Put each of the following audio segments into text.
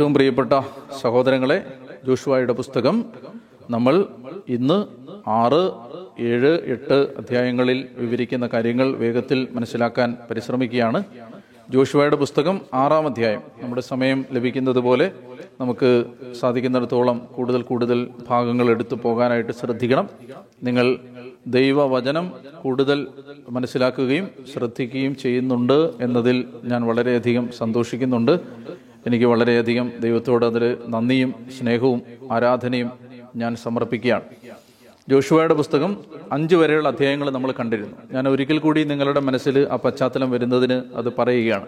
ഏറ്റവും പ്രിയപ്പെട്ട സഹോദരങ്ങളെ ജോഷുവായുടെ പുസ്തകം നമ്മൾ ഇന്ന് ആറ് ഏഴ് എട്ട് അധ്യായങ്ങളിൽ വിവരിക്കുന്ന കാര്യങ്ങൾ വേഗത്തിൽ മനസ്സിലാക്കാൻ പരിശ്രമിക്കുകയാണ്. ജോഷുവായുടെ പുസ്തകം ആറാം അധ്യായം. നമ്മുടെ സമയം ലഭിക്കുന്നത് പോലെ നമുക്ക് സാധിക്കുന്നിടത്തോളം കൂടുതൽ കൂടുതൽ ഭാഗങ്ങൾ എടുത്തു പോകാനായിട്ട് ശ്രദ്ധിക്കണം. നിങ്ങൾ ദൈവവചനം കൂടുതൽ മനസ്സിലാക്കുകയും ശ്രദ്ധിക്കുകയും ചെയ്യുന്നുണ്ട് എന്നതിൽ ഞാൻ വളരെയധികം സന്തോഷിക്കുന്നുണ്ട്. എനിക്ക് വളരെയധികം ദൈവത്തോട് അതിൽ നന്ദിയും സ്നേഹവും ആരാധനയും ഞാൻ സമർപ്പിക്കുകയാണ്. ജോഷുവയുടെ പുസ്തകം അഞ്ച് വരെയുള്ള അധ്യായങ്ങൾ നമ്മൾ കണ്ടിരുന്നു. ഞാൻ ഒരിക്കൽ കൂടി നിങ്ങളുടെ മനസ്സിൽ ആ പശ്ചാത്തലം വരുന്നതിന് അത് പറയുകയാണ്.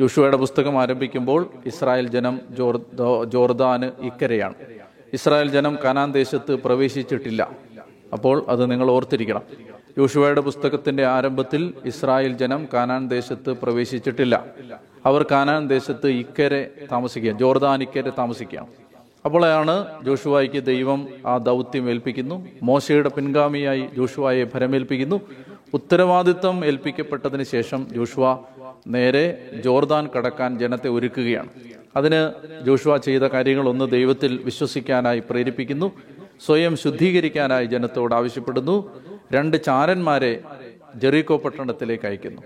ജോഷുവയുടെ പുസ്തകം ആരംഭിക്കുമ്പോൾ ഇസ്രായേൽ ജനം ജോർ ജോർദാന് ഇക്കരയാണ്. ഇസ്രായേൽ ജനം കനാൻ ദേശത്ത് പ്രവേശിച്ചിട്ടില്ല. അപ്പോൾ അത് നിങ്ങൾ ഓർത്തിരിക്കണം. യോഷുവയുടെ പുസ്തകത്തിന്റെ ആരംഭത്തിൽ ഇസ്രായേൽ ജനം കാനാൻ ദേശത്ത് പ്രവേശിച്ചിട്ടില്ല. അവർ കാനാൻ ദേശത്ത് ഇക്കരെ താമസിക്കുക ജോർദാൻ ഇക്കരെ താമസിക്കാം. അപ്പോഴാണ് ജോഷുവായിക്ക് ദൈവം ആ ദൗത്യം ഏൽപ്പിക്കുന്നു. മോശയുടെ പിൻഗാമിയായി ജോഷുവായെ ഭരമേൽപ്പിക്കുന്നു. ഉത്തരവാദിത്വം ഏൽപ്പിക്കപ്പെട്ടതിന് ശേഷം ജോഷുവ നേരെ ജോർദാൻ കടക്കാൻ ജനത്തെ ഒരുക്കുകയാണ്. അതിന് ജോഷുവ ചെയ്ത കാര്യങ്ങളൊന്ന് ദൈവത്തിൽ വിശ്വസിക്കാനായി പ്രേരിപ്പിക്കുന്നു. സ്വയം ശുദ്ധീകരിക്കാനായി ജനത്തോട് ആവശ്യപ്പെടുന്നു. രണ്ട് ചാരന്മാരെ ജെറീകോ പട്ടണത്തിലേക്ക് അയക്കുന്നു.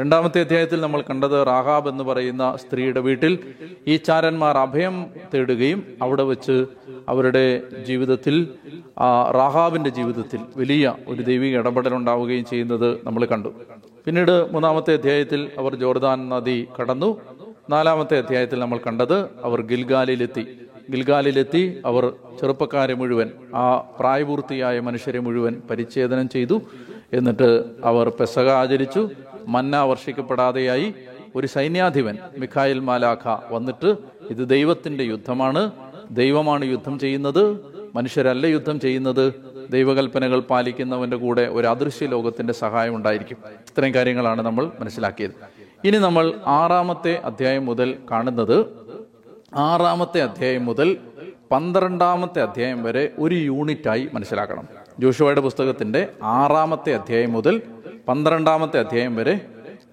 രണ്ടാമത്തെ അധ്യായത്തിൽ നമ്മൾ കണ്ടത് റാഹാബ് എന്ന് പറയുന്ന സ്ത്രീയുടെ വീട്ടിൽ ഈ ചാരന്മാർ അഭയം തേടുകയും അവിടെ വെച്ച് അവരുടെ ജീവിതത്തിൽ ആ റാഹാബിന്റെ ജീവിതത്തിൽ വലിയ ഒരു ദൈവിക ഇടപെടൽ ഉണ്ടാവുകയും ചെയ്യുന്നത് നമ്മൾ കണ്ടു. പിന്നീട് മൂന്നാമത്തെ അധ്യായത്തിൽ അവർ ജോർദാൻ നദി കടന്നു. നാലാമത്തെ അധ്യായത്തിൽ നമ്മൾ കണ്ടത് അവർ ഗിൽഗാലിലെത്തി. ഗിൽഗാലിലെത്തി അവർ ചെറുപ്പക്കാരെ മുഴുവൻ ആ പ്രായപൂർത്തിയായ മനുഷ്യരെ മുഴുവൻ പരിച്ഛേദനം ചെയ്തു. എന്നിട്ട് അവർ പെസക ആചരിച്ചു. മന്ന വർഷിക്കപ്പെടാതെയായി ഒരു സൈന്യാധിപൻ മിഖായിൽ മാലാഖ വന്നിട്ട് ഇത് ദൈവത്തിന്റെ യുദ്ധമാണ്. ദൈവമാണ് യുദ്ധം ചെയ്യുന്നത്. മനുഷ്യരല്ല യുദ്ധം ചെയ്യുന്നത്. ദൈവകൽപ്പനകൾ പാലിക്കുന്നവന്റെ കൂടെ ഒരു അദൃശ്യ ലോകത്തിന്റെ സഹായം ഉണ്ടായിരിക്കും. ഇത്രയും കാര്യങ്ങളാണ് നമ്മൾ മനസ്സിലാക്കിയത്. ഇനി നമ്മൾ ആറാമത്തെ അധ്യായം മുതൽ കാണുന്നത് ആറാമത്തെ അധ്യായം മുതൽ പന്ത്രണ്ടാമത്തെ അധ്യായം വരെ ഒരു യൂണിറ്റായി മനസ്സിലാക്കണം. ജോഷുവയുടെ പുസ്തകത്തിന്റെ ആറാമത്തെ അധ്യായം മുതൽ പന്ത്രണ്ടാമത്തെ അധ്യായം വരെ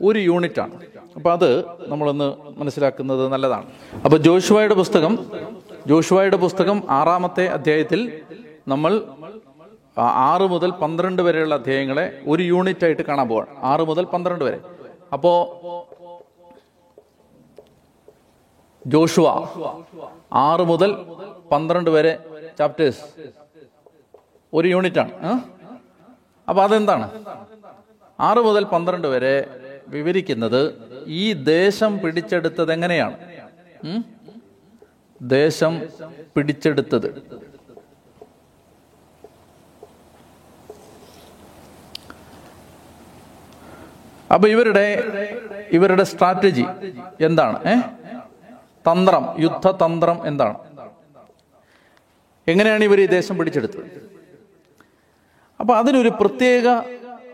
ഒരു യൂണിറ്റാണ്. അപ്പൊ അത് നമ്മളൊന്ന് മനസ്സിലാക്കുന്നത് നല്ലതാണ്. അപ്പോൾ ജോഷുവായുടെ പുസ്തകം ജോഷുവായുടെ പുസ്തകം ആറാമത്തെ അധ്യായത്തിൽ നമ്മൾ ആറ് മുതൽ പന്ത്രണ്ട് വരെയുള്ള അധ്യായങ്ങളെ ഒരു യൂണിറ്റ് ആയിട്ട് കാണാൻ പോവാണ്. ആറ് മുതൽ പന്ത്രണ്ട് വരെ. അപ്പോ ജോഷുവ ആറ് മുതൽ പന്ത്രണ്ട് വരെ ചാപ്റ്റേഴ്സ് ഒരു യൂണിറ്റാണ്. അപ്പൊ അതെന്താണ്? ആറ് മുതൽ പന്ത്രണ്ട് വരെ വിവരിക്കുന്നത് ഈ ദേശം പിടിച്ചെടുത്തത് എങ്ങനെയാണ്? ദേശം പിടിച്ചെടുത്തത്. അപ്പൊ ഇവരുടെ ഇവരുടെ സ്ട്രാറ്റജി എന്താണ്? ഏ? തന്ത്രം യുദ്ധതന്ത്രം എന്താണ്? എങ്ങനെയാണ് ഇവർ ഈ ദേശം പിടിച്ചെടുത്തത്? അപ്പൊ അതിനൊരു പ്രത്യേക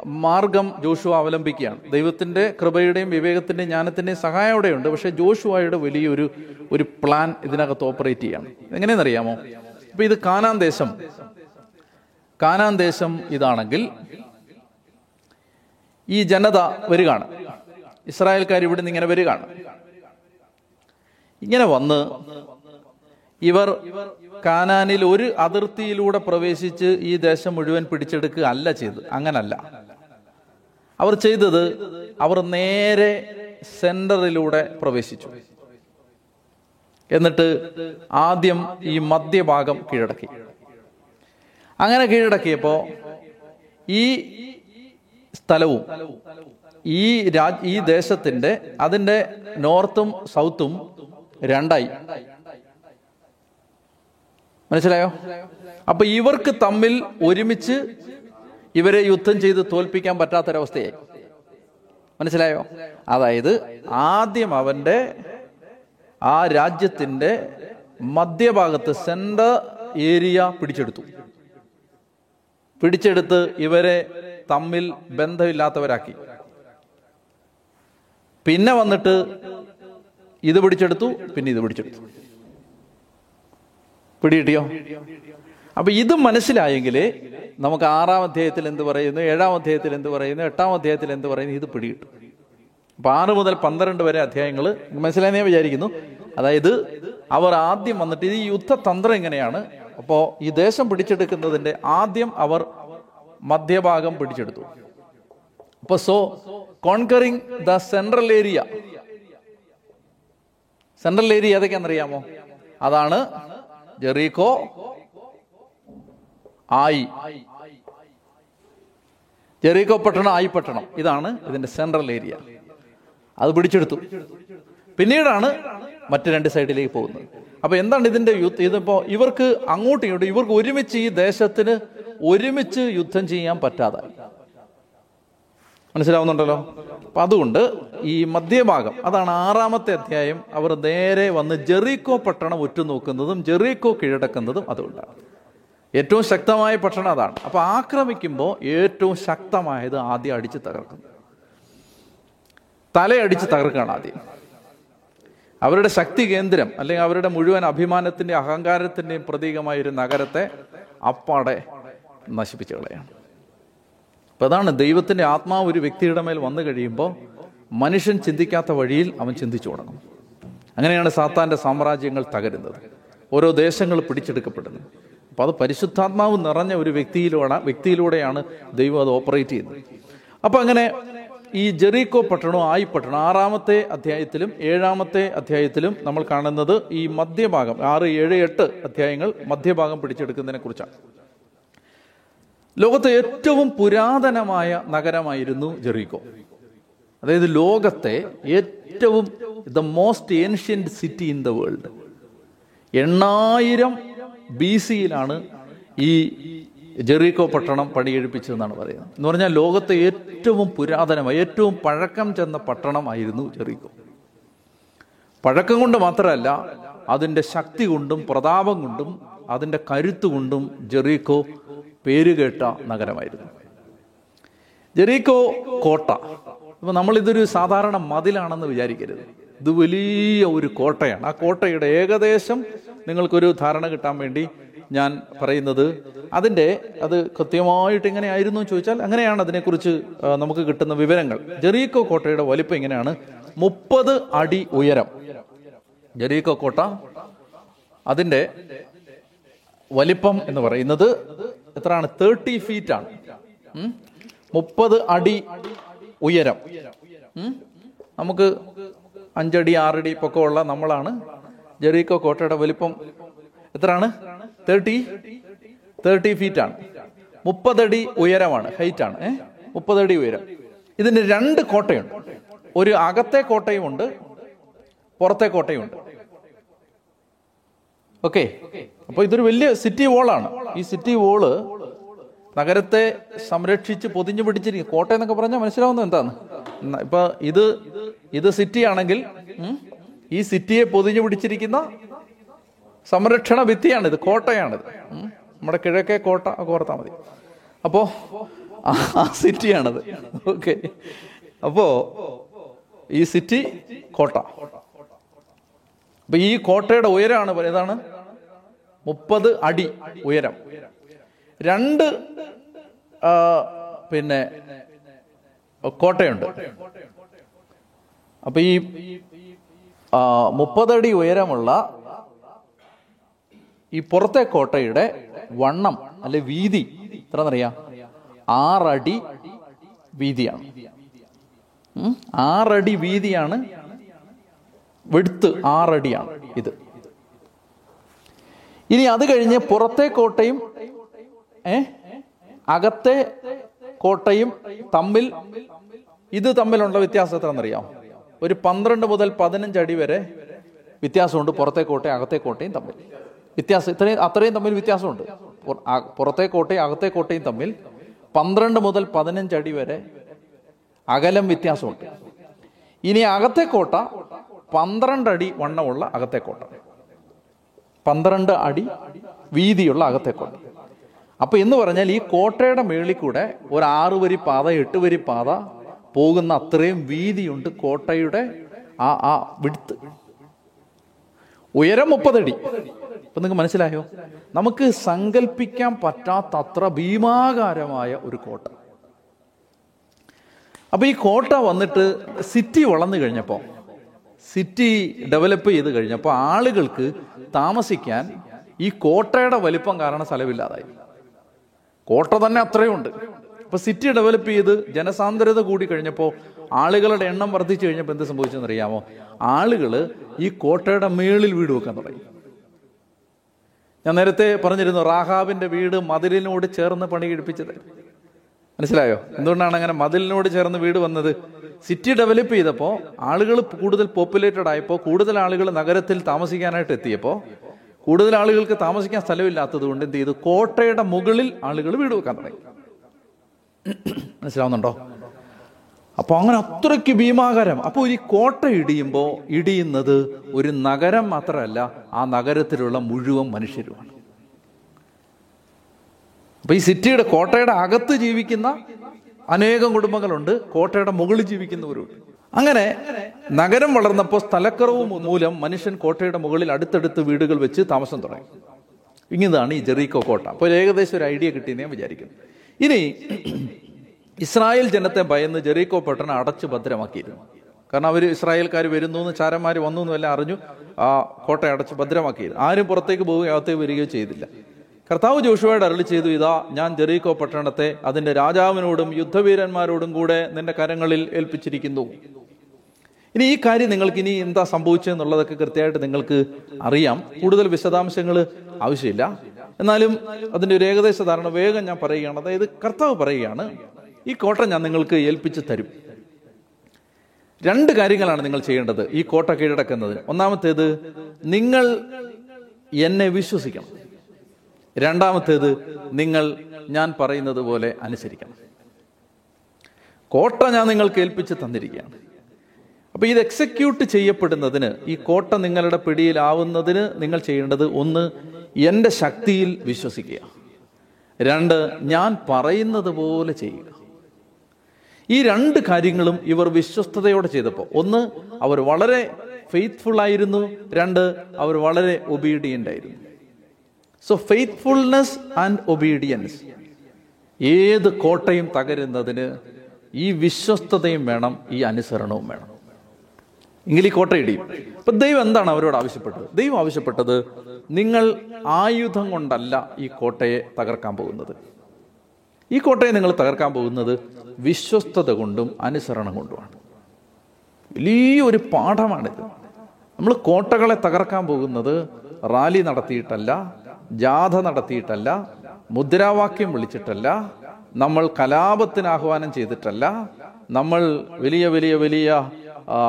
മാർഗം ജോഷുവ അവലംബിക്കുകയാണ്. ദൈവത്തിന്റെ കൃപയുടെയും വിവേകത്തിന്റെയും ജ്ഞാനത്തിന്റെയും സഹായോടെയുണ്ട് പക്ഷേ ജോഷുവായുടെ വലിയൊരു ഒരു പ്ലാൻ ഇതിനകത്ത് ഓപ്പറേറ്റ് ചെയ്യാണ്. എങ്ങനെയെന്നറിയാമോ? അപ്പം ഇത് കാനാൻ ദേശം. കാനാൻ ദേശം ഇതാണെങ്കിൽ ഈ ജനത വരികയാണ്. ഇസ്രായേൽക്കാർ ഇവിടെ നിന്ന് ഇങ്ങനെ വരികയാണ്. ഇങ്ങനെ വന്ന് ഇവർ കാനാനിൽ ഒരു അതിർത്തിയിലൂടെ പ്രവേശിച്ച് ഈ ദേശം മുഴുവൻ പിടിച്ചെടുക്കുക അല്ല ചെയ്ത് അങ്ങനല്ല. അവർ ചെയ്തത് അവർ നേരെ സെന്ററിലൂടെ പ്രവേശിച്ചു. എന്നിട്ട് ആദ്യം ഈ മധ്യഭാഗം കീഴടക്കി. അങ്ങനെ കീഴടക്കിയപ്പോ ഈ സ്ഥലവും ഈ രാജ് ഈ ദേശത്തിന്റെ അതിന്റെ നോർത്തും സൗത്തും രണ്ടായി. മനസ്സിലായോ? അപ്പൊ ഇവർക്ക് തമ്മിൽ ഒരുമിച്ച് ഇവരെ യുദ്ധം ചെയ്ത് തോൽപ്പിക്കാൻ പറ്റാത്തൊരവസ്ഥയായി. മനസ്സിലായോ? അതായത് ആദ്യം അവന്റെ ആ രാജ്യത്തിന്റെ മധ്യഭാഗത്ത് സെന്റർ ഏരിയ പിടിച്ചെടുത്തു. പിടിച്ചെടുത്ത് ഇവരെ തമ്മിൽ ബന്ധമില്ലാത്തവരാക്കി. പിന്നെ വന്നിട്ട് ഇത് പിടിച്ചെടുത്തു പിന്നെ ഇത് പിടിച്ചെടുത്തു. പിടികിട്ടിയോ? അപ്പൊ ഇത് മനസ്സിലായെങ്കിൽ നമുക്ക് ആറാം അധ്യായത്തിൽ എന്ത് പറയുന്നു ഏഴാം അധ്യായത്തിൽ എന്ത് പറയുന്നു എട്ടാം അധ്യായത്തിൽ എന്ത് പറയുന്നു ഇത് പിടികിട്ടും. അപ്പൊ ആറ് മുതൽ പന്ത്രണ്ട് വരെ അധ്യായങ്ങൾ മനസ്സിലായെന്ന് ഞാൻ വിചാരിക്കുന്നു. അതായത് അവർ ആദ്യം വന്നിട്ട് ഈ യുദ്ധതന്ത്രം എങ്ങനെയാണ്? അപ്പോൾ ഈ ദേശം പിടിച്ചെടുക്കുന്നതിന്റെ ആദ്യം അവർ മധ്യഭാഗം പിടിച്ചെടുത്തു. അപ്പൊ so conquering the central area. Central area ഏതൊക്കെയാണെന്നറിയാമോ? അതാണ് ജെറീകോ ആയി. ജെറീകോ പട്ടണം ആയി പട്ടണം. ഇതാണ് ഇതിന്റെ സെൻട്രൽ ഏരിയ അത് പിടിച്ചെടുത്തു. പിന്നീടാണ് മറ്റു രണ്ട് സൈഡിലേക്ക് പോകുന്നത്. അപ്പൊ എന്താണ് ഇതിന്റെ യുദ്ധം? ഇതിപ്പോ ഇവർക്ക് അങ്ങോട്ടും ഇങ്ങോട്ടും ഇവർക്ക് ഒരുമിച്ച് ഈ ദേശത്തിന് ഒരുമിച്ച് യുദ്ധം ചെയ്യാൻ പറ്റാതായി. മനസ്സിലാവുന്നുണ്ടല്ലോ? അപ്പൊ അതുകൊണ്ട് ഈ മധ്യഭാഗം അതാണ് ആറാമത്തെ അധ്യായം. അവർ നേരെ വന്ന് ജെറീക്കോ പട്ടണം ഉറ്റുനോക്കുന്നതും ജെറീക്കോ കീഴടക്കുന്നതും അതുകൊണ്ടാണ്. ഏറ്റവും ശക്തമായ പട്ടണം അതാണ്. അപ്പൊ ആക്രമിക്കുമ്പോൾ ഏറ്റവും ശക്തമായത് ആദ്യം അടിച്ച് തകർക്കുന്നു. തലയടിച്ച് തകർക്കുകയാണ് ആദ്യം. അവരുടെ ശക്തി കേന്ദ്രം അല്ലെങ്കിൽ അവരുടെ മുഴുവൻ അഭിമാനത്തിന്റെ അഹങ്കാരത്തിന്റെയും പ്രതീകമായ ഒരു നഗരത്തെ അപ്പാടെ നശിപ്പിച്ചു കളയാണ്. അപ്പൊ അതാണ് ദൈവത്തിന്റെ ആത്മാവ് ഒരു വ്യക്തിയുടെ മേൽ വന്നു കഴിയുമ്പോൾ മനുഷ്യൻ ചിന്തിക്കാത്ത വഴിയിൽ അവൻ ചിന്തിച്ചു തുടങ്ങും. അങ്ങനെയാണ് സാത്താന്റെ സാമ്രാജ്യങ്ങൾ തകരുന്നത്. ഓരോ ദേശങ്ങൾ പിടിച്ചെടുക്കപ്പെടുന്നത്. അപ്പൊ അത് പരിശുദ്ധാത്മാവ് നിറഞ്ഞ ഒരു വ്യക്തിയിലൂടെ വ്യക്തിയിലൂടെയാണ് ദൈവം അത് ഓപ്പറേറ്റ് ചെയ്യുന്നത്. അപ്പൊ അങ്ങനെ ഈ ജെറീക്കോ പട്ടണവും ആയി പട്ടണം ആറാമത്തെ അധ്യായത്തിലും ഏഴാമത്തെ അധ്യായത്തിലും നമ്മൾ കാണുന്നത് ഈ മധ്യഭാഗം ആറ് ഏഴ് എട്ട് അധ്യായങ്ങൾ മധ്യഭാഗം പിടിച്ചെടുക്കുന്നതിനെ കുറിച്ചാണ്. ലോകത്തെ ഏറ്റവും പുരാതനമായ നഗരമായിരുന്നു ജെറീക്കോ. അതായത് ലോകത്തെ ഏറ്റവും the most ancient city in the world എണ്ണായിരം ബി സിയിലാണ് ഈ ജെറീക്കോ പട്ടണം പണിയെഴുപ്പിച്ചതെന്നാണ് പറയുന്നത്. എന്ന് പറഞ്ഞാൽ ലോകത്തെ ഏറ്റവും പുരാതനമായ ഏറ്റവും പഴക്കം ചെന്ന പട്ടണമായിരുന്നു ജെറീക്കോ. പഴക്കം കൊണ്ട് മാത്രമല്ല അതിന്റെ ശക്തി കൊണ്ടും പ്രതാപം കൊണ്ടും അതിന്റെ കരുത്ത് കൊണ്ടും ജെറീക്കോ പേരുകേട്ട നഗരമായിരുന്നു. ജെറീക്കോ കോട്ട. ഇപ്പം നമ്മളിതൊരു സാധാരണ മതിലാണെന്ന് വിചാരിക്കരുത്. ഇത് വലിയ ഒരു കോട്ടയാണ്. ആ കോട്ടയുടെ ഏകദേശം നിങ്ങൾക്കൊരു ധാരണ കിട്ടാൻ വേണ്ടി ഞാൻ പറയുന്നത്. അതിന്റെ അത് കൃത്യമായിട്ട് എങ്ങനെയായിരുന്നു ചോദിച്ചാൽ അങ്ങനെയാണ് അതിനെക്കുറിച്ച് നമുക്ക് കിട്ടുന്ന വിവരങ്ങൾ. ജെറീക്കോ കോട്ടയുടെ വലിപ്പം ഇങ്ങനെയാണ്. മുപ്പത് അടി ഉയരം. ജെറീക്കോ കോട്ട അതിന്റെ വലിപ്പം എന്ന് പറയുന്നത് എത്രയാണ്? തേർട്ടി ഫീറ്റ് ആണ്? മുപ്പത് അടി ഉയരം? നമുക്ക് അഞ്ചടി ആറടി പൊക്കമുള്ള നമ്മളാണ് ജെറീക്കോ കോട്ടയുടെ വലിപ്പം എത്രയാണ്? തേർട്ടി തേർട്ടി ഫീറ്റ് ആണ്. മുപ്പതടി ഉയരമാണ്. ഹൈറ്റ് ആണ്. ഏഹ് മുപ്പതടി ഉയരം. ഇതിന് രണ്ട് കോട്ടയുണ്ട്. ഒരു അകത്തെ കോട്ടയുമുണ്ട് പുറത്തെ കോട്ടയുമുണ്ട്. ഓക്കെ അപ്പൊ ഇതൊരു വലിയ സിറ്റി വോളാണ് ഈ സിറ്റി വോൾ നഗരത്തെ സംരക്ഷിച്ച് പൊതിഞ്ഞു പിടിച്ചിരിക്കും കോട്ടയെന്നൊക്കെ പറഞ്ഞാൽ മനസ്സിലാവുന്നത് എന്താണ് ഇപ്പൊ ഇത് ഇത് സിറ്റി ആണെങ്കിൽ ഈ സിറ്റിയെ പൊതിഞ്ഞു പിടിച്ചിരിക്കുന്ന സംരക്ഷണ ഭിത്തിയാണിത് കോട്ടയാണിത്. നമ്മുടെ കിഴക്കേ കോട്ട ഒക്കെ മതി. അപ്പോ ആ- സിറ്റിയാണത്. ഓക്കെ. അപ്പോ ഈ സിറ്റി കോട്ട. അപ്പൊ ഈ കോട്ടയുടെ ഉയരമാണ് ഏതാണ്? മുപ്പത് അടി ഉയരം. രണ്ട് പിന്നെ കോട്ടയുണ്ട്. അപ്പൊ ഈ മുപ്പതടി ഉയരമുള്ള ഈ പുറത്തെ കോട്ടയുടെ വണ്ണം അല്ലെ വീതി എത്രന്നറിയാം? ആറടി വീതിയാണ്? ആറടി വീതിയാണ് വെടുത്ത് ആറടിയാണ് ഇത്. ഇനി അത് കഴിഞ്ഞ് പുറത്തെ കോട്ടയും ഏ അകത്തെ കോട്ടയും തമ്മിൽ ഇത് തമ്മിലുള്ള വ്യത്യാസം എത്രയെന്നറിയാം ഒരു പന്ത്രണ്ട് മുതൽ പതിനഞ്ച് അടി വരെ വ്യത്യാസമുണ്ട്. പുറത്തെ കോട്ടയും അകത്തെ കോട്ടയും തമ്മിൽ. വ്യത്യാസം ഇത്രയും അത്രയും തമ്മിൽ വ്യത്യാസമുണ്ട്. അകത്തെ കോട്ടയും തമ്മിൽ പന്ത്രണ്ട് മുതൽ പതിനഞ്ച് അടി വരെ അകലം വ്യത്യാസമുണ്ട്. ഇനി അകത്തെ കോട്ട പന്ത്രണ്ട് അടി വണ്ണമുള്ള അകത്തെ കോട്ട. പന്ത്രണ്ട് അടി വീതിയുള്ള അകത്തെ കോട്ട. അപ്പൊ എന്ന് പറഞ്ഞാൽ ഈ കോട്ടയുടെ മേളിൽ കൂടെ ഒരു ആറ് വരി പാത എട്ട് വരി പാത പോകുന്ന അത്രയും വീതിയുണ്ട് കോട്ടയുടെ ആ ആ വിടുത്ത്. ഉയരം മുപ്പതടി ഇപ്പൊ നിങ്ങൾക്ക് മനസ്സിലായോ? നമുക്ക് സങ്കല്പിക്കാൻ പറ്റാത്ത അത്ര ഭീമാകാരമായ ഒരു കോട്ട. അപ്പൊ ഈ കോട്ട വന്നിട്ട് സിറ്റി വളർന്നു കഴിഞ്ഞപ്പോ സിറ്റി ഡെവലപ്പ് ചെയ്ത് കഴിഞ്ഞപ്പോൾ ആളുകൾക്ക് താമസിക്കാൻ ഈ കോട്ടയുടെ വലിപ്പം കാരണം സ്ഥലമില്ലാതായി. കോട്ട തന്നെ അത്രയുണ്ട്. അപ്പൊ സിറ്റി ഡെവലപ്പ് ചെയ്ത് ജനസാന്ദ്രത കൂടി കഴിഞ്ഞപ്പോൾ ആളുകളുടെ എണ്ണം വർദ്ധിച്ചു കഴിഞ്ഞപ്പോൾ എന്ത് സംഭവിച്ചെന്ന് അറിയാമോ? ആളുകൾ ഈ കോട്ടയുടെ മേളിൽ വീട് വെക്കാൻ തുടങ്ങി. ഞാൻ നേരത്തെ പറഞ്ഞിരുന്നു റാഹാബിന്റെ വീട് മതിലിനോട് ചേർന്ന് പണി കഴിപ്പിച്ചത് മനസ്സിലായോ? എന്തുകൊണ്ടാണ് അങ്ങനെ മതിലിനോട് ചേർന്ന് വീട് വന്നത്? സിറ്റി ഡെവലപ്പ് ചെയ്തപ്പോൾ ആളുകൾ കൂടുതൽ പോപ്പുലേറ്റഡ് ആയപ്പോൾ കൂടുതൽ ആളുകൾ നഗരത്തിൽ താമസിക്കാനായിട്ട് എത്തിയപ്പോൾ കൂടുതൽ ആളുകൾക്ക് താമസിക്കാൻ സ്ഥലമില്ലാത്തത് കൊണ്ട് എന്ത് ചെയ്തു? കോട്ടയുടെ മുകളിൽ ആളുകൾ വീട് വെക്കാൻ തുടങ്ങി. മനസ്സിലാവുന്നുണ്ടോ? അപ്പൊ അങ്ങനെ അത്രയ്ക്ക് ഭീമാകരം. അപ്പോൾ ഈ കോട്ട ഇടിയുമ്പോൾ ഇടിയുന്നത് ഒരു നഗരം മാത്രമല്ല ആ നഗരത്തിലുള്ള മുഴുവൻ മനുഷ്യരുമാണ്. അപ്പൊ ഈ സിറ്റിയുടെ കോട്ടയുടെ അകത്ത് ജീവിക്കുന്ന അനേകം കുടുംബങ്ങളുണ്ട് കോട്ടയുടെ മുകളിൽ ജീവിക്കുന്നവരുണ്ട്. അങ്ങനെ നഗരം വളർന്നപ്പോൾ സ്ഥലക്കുറവ് മൂലം മനുഷ്യൻ കോട്ടയുടെ മുകളിൽ അടുത്തടുത്ത് വീടുകൾ വെച്ച് താമസം തുടങ്ങി. ഇങ്ങനെയാണ് ഈ ജെറീക്കോ കോട്ട. അപ്പോൾ ഏകദേശം ഒരു ഐഡിയ കിട്ടിയെന്ന് ഞാൻ വിചാരിക്കുന്നു. ഇനി ഇസ്രായേൽ ജനത്തെ ഭയന്ന് ജെറീക്കോ പട്ടണം അടച്ചു ഭദ്രമാക്കിയിരുന്നു. കാരണം അവർ ഇസ്രായേൽക്കാർ വരുന്നു എന്ന് ചാരന്മാർ വന്നു എന്നും എല്ലാം അറിഞ്ഞു ആ കോട്ട അടച്ച് ഭദ്രമാക്കിയിരുന്നു ആരും പുറത്തേക്ക് പോവുകയോ അകത്തേക്ക് വരികയോ ചെയ്തില്ല. കർത്താവ് ജോഷുവയുടെ അരളി ചെയ്തു ഇതാ ഞാൻ ജെറീക്കോ പട്ടണത്തെ അതിന്റെ രാജാവിനോടും യുദ്ധവീരന്മാരോടും കൂടെ നിന്റെ കരങ്ങളിൽ ഏൽപ്പിച്ചിരിക്കുന്നു. ഇനി ഈ കാര്യം നിങ്ങൾക്ക് ഇനി എന്താ സംഭവിച്ചെന്നുള്ളതൊക്കെ കൃത്യമായിട്ട് നിങ്ങൾക്ക് അറിയാം. കൂടുതൽ വിശദാംശങ്ങൾ ആവശ്യമില്ല. എന്നാലും അതിന്റെ ഒരു ഏകദേശ ധാരണ വേഗം ഞാൻ പറയുകയാണ്. അതായത് കർത്താവ് പറയുകയാണ് ഈ കോട്ട ഞാൻ നിങ്ങൾക്ക് ഏൽപ്പിച്ച് തരും. രണ്ട് കാര്യങ്ങളാണ് നിങ്ങൾ ചെയ്യേണ്ടത് ഈ കോട്ട കീഴടക്കുന്നതിന് ഒന്നാമത്തേത് നിങ്ങൾ എന്നെ വിശ്വസിക്കണം. രണ്ടാമത്തേത് നിങ്ങൾ ഞാൻ പറയുന്നത് പോലെ അനുസരിക്കണം. കോട്ട ഞാൻ നിങ്ങൾക്ക് ഏൽപ്പിച്ച് തന്നിരിക്കുകയാണ്. അപ്പൊ ഇത് എക്സിക്യൂട്ട് ചെയ്യപ്പെടുന്നതിന് ഈ കോട്ട നിങ്ങളുടെ പിടിയിലാവുന്നതിന് നിങ്ങൾ ചെയ്യേണ്ടത് ഒന്ന് എന്റെ ശക്തിയിൽ വിശ്വസിക്കുക. രണ്ട് ഞാൻ പറയുന്നത് പോലെ ചെയ്യുക. ഈ രണ്ട് കാര്യങ്ങളും ഇവർ വിശ്വസ്തയോടെ ചെയ്തപ്പോൾ ഒന്ന് അവർ വളരെ ഫെയ്ത്ത്ഫുൾ ആയിരുന്നു രണ്ട് അവർ വളരെ ഒബീഡിയന്റ് ആയിരുന്നു. സോ ഫെയ്ത്ത്ഫുൾനെസ് ആൻഡ് ഒബീഡിയൻസ് ഏത് കോട്ടയും തകരുന്നതിന് ഈ വിശ്വസ്തതയും വേണം ഈ അനുസരണവും വേണം. എങ്കിൽ ഈ കോട്ടയിടിയും ഇപ്പം ദൈവം എന്താണ് അവരോട് ആവശ്യപ്പെട്ടത്? ദൈവം ആവശ്യപ്പെട്ടത് നിങ്ങൾ ആയുധം കൊണ്ടല്ല ഈ കോട്ടയെ തകർക്കാൻ പോകുന്നത്. ഈ കോട്ടയെ നിങ്ങൾ തകർക്കാൻ പോകുന്നത് വിശ്വസ്തത കൊണ്ടും അനുസരണം കൊണ്ടുമാണ്. വലിയൊരു പാഠമാണിത്. നമ്മൾ കോട്ടകളെ തകർക്കാൻ പോകുന്നത് റാലി നടത്തിയിട്ടല്ല ജാഥ നടത്തിയിട്ടല്ല മുദ്രാവാക്യം വിളിച്ചിട്ടല്ല നമ്മൾ കലാപത്തിന് ആഹ്വാനം ചെയ്തിട്ടല്ല നമ്മൾ വലിയ വലിയ വലിയ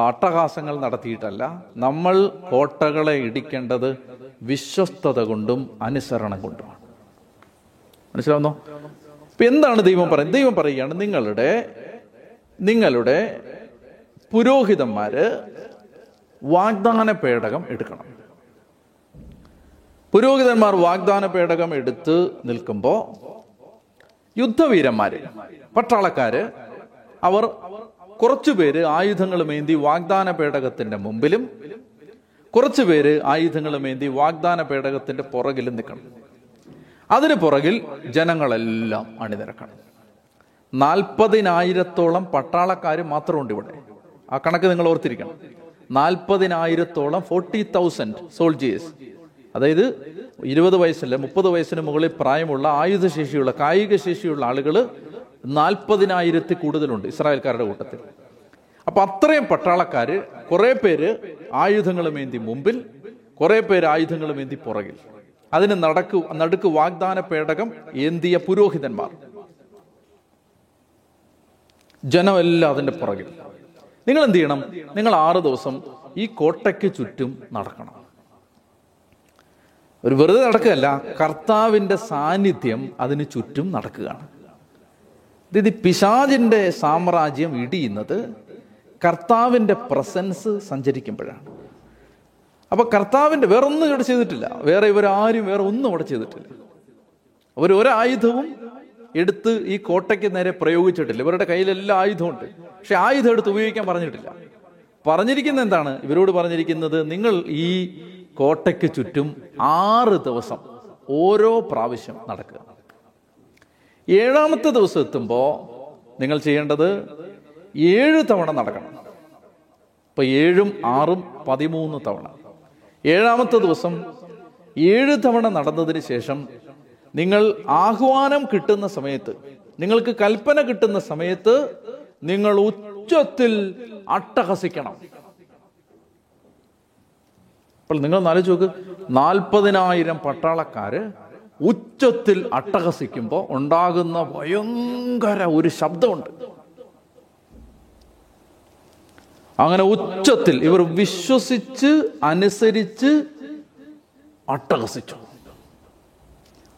അട്ടഹാസങ്ങൾ നടത്തിയിട്ടല്ല. നമ്മൾ കോട്ടകളെ ഇടിക്കേണ്ടത് വിശ്വസ്തത കൊണ്ടും അനുസരണം കൊണ്ടുമാണ് മനസ്സിലാവുന്നോ? ഇപ്പൊ എന്താണ് ദൈവം പറയുന്നത് ദൈവം പറയുകയാണ് നിങ്ങളുടെ നിങ്ങളുടെ പുരോഹിതന്മാര് വാഗ്ദാന പേടകം എടുക്കണം. പുരോഹിതന്മാർ വാഗ്ദാന പേടകം എടുത്ത് നിൽക്കുമ്പോൾ യുദ്ധവീരന്മാര് പട്ടാളക്കാര് അവർ കുറച്ചുപേര് ആയുധങ്ങളുമേന്തി വാഗ്ദാന പേടകത്തിന്റെ മുമ്പിലും കുറച്ചുപേര് ആയുധങ്ങളുമേന്തി വാഗ്ദാന പേടകത്തിന്റെ പുറകിലും നിൽക്കണം. അതിന് പുറകിൽ ജനങ്ങളെല്ലാം അണിനിരക്കണം. നാൽപ്പതിനായിരത്തോളം പട്ടാളക്കാർ മാത്രമുണ്ട് ഇവിടെ. ആ കണക്ക് നിങ്ങൾ ഓർത്തിരിക്കണം. നാൽപ്പതിനായിരത്തോളം ഫോർട്ടി തൗസൻഡ് സോൾജിയേഴ്സ്. അതായത് ഇരുപത് വയസ്സല്ല മുപ്പത് വയസ്സിന് മുകളിൽ പ്രായമുള്ള ആയുധശേഷിയുള്ള കായിക ശേഷിയുള്ള ആളുകൾ നാൽപ്പതിനായിരത്തിൽ കൂടുതലുണ്ട് ഇസ്രായേൽക്കാരുടെ കൂട്ടത്തിൽ. അപ്പൊ അത്രയും പട്ടാളക്കാർ കുറെ പേര് ആയുധങ്ങളുമേന്തി മുമ്പിൽ കുറേ പേര് ആയുധങ്ങളുമേന്തി പുറകിൽ. അതിന് നടക്കു നടുക്ക് വാഗ്ദാന പേടകം ഏന്തിയ പുരോഹിതന്മാർ. ജനമെല്ലാം അതിന്റെ പുറകിൽ. നിങ്ങൾ എന്ത് ചെയ്യണം? നിങ്ങൾ ആറ് ദിവസം ഈ കോട്ടയ്ക്ക് ചുറ്റും നടക്കണം. ഒരു വെറുതെ നടക്കുകയല്ല കർത്താവിന്റെ സാന്നിധ്യം അതിന് ചുറ്റും നടക്കുകയാണ്. ഇത് പിശാജിന്റെ സാമ്രാജ്യം ഇടിയുന്നത് കർത്താവിന്റെ പ്രസൻസ് സഞ്ചരിക്കുമ്പോഴാണ്. അപ്പോൾ കർത്താവിന്റെ വേറെ ഒന്നും ഇവിടെ ചെയ്തിട്ടില്ല. വേറെ ഇവരാരും വേറെ ഒന്നും ഇവിടെ ചെയ്തിട്ടില്ല. അവർ ഒരായുധവും എടുത്ത് ഈ കോട്ടയ്ക്ക് നേരെ പ്രയോഗിച്ചിട്ടില്ല. ഇവരുടെ കയ്യിലെല്ലാം ആയുധമുണ്ട് പക്ഷെ ആയുധം എടുത്ത് ഉപയോഗിക്കാൻ പറഞ്ഞിട്ടില്ല. പറഞ്ഞിരിക്കുന്ന എന്താണ്? ഇവരോട് പറഞ്ഞിരിക്കുന്നത് നിങ്ങൾ ഈ കോട്ടയ്ക്ക് ചുറ്റും ആറ് ദിവസം ഓരോ പ്രാവശ്യം നടക്കുക. ഏഴാമത്തെ ദിവസം എത്തുമ്പോൾ നിങ്ങൾ ചെയ്യേണ്ടത് ഏഴ് തവണ നടക്കണം. ഇപ്പൊ ഏഴും ആറും പതിമൂന്ന് തവണ. ഏഴാമത്തെ ദിവസം ഏഴ് തവണ നടന്നതിന് ശേഷം നിങ്ങൾ ആഹ്വാനം കിട്ടുന്ന സമയത്ത് നിങ്ങൾക്ക് കൽപ്പന കിട്ടുന്ന സമയത്ത് നിങ്ങൾ ഉച്ചത്തിൽ അട്ടഹസിക്കണം. അപ്പോൾ നിങ്ങൾ ആലോചിച്ച് നോക്ക് നാൽപ്പതിനായിരം പട്ടാളക്കാര് ഉച്ചത്തിൽ അട്ടഹസിക്കുമ്പോൾ ഉണ്ടാകുന്ന ഭയങ്കര ഒരു ശബ്ദമുണ്ട്. അങ്ങനെ ഉച്ചത്തിൽ ഇവർ വിശ്വസിച്ച് അനുസരിച്ച് അട്ടഹസിച്ചു.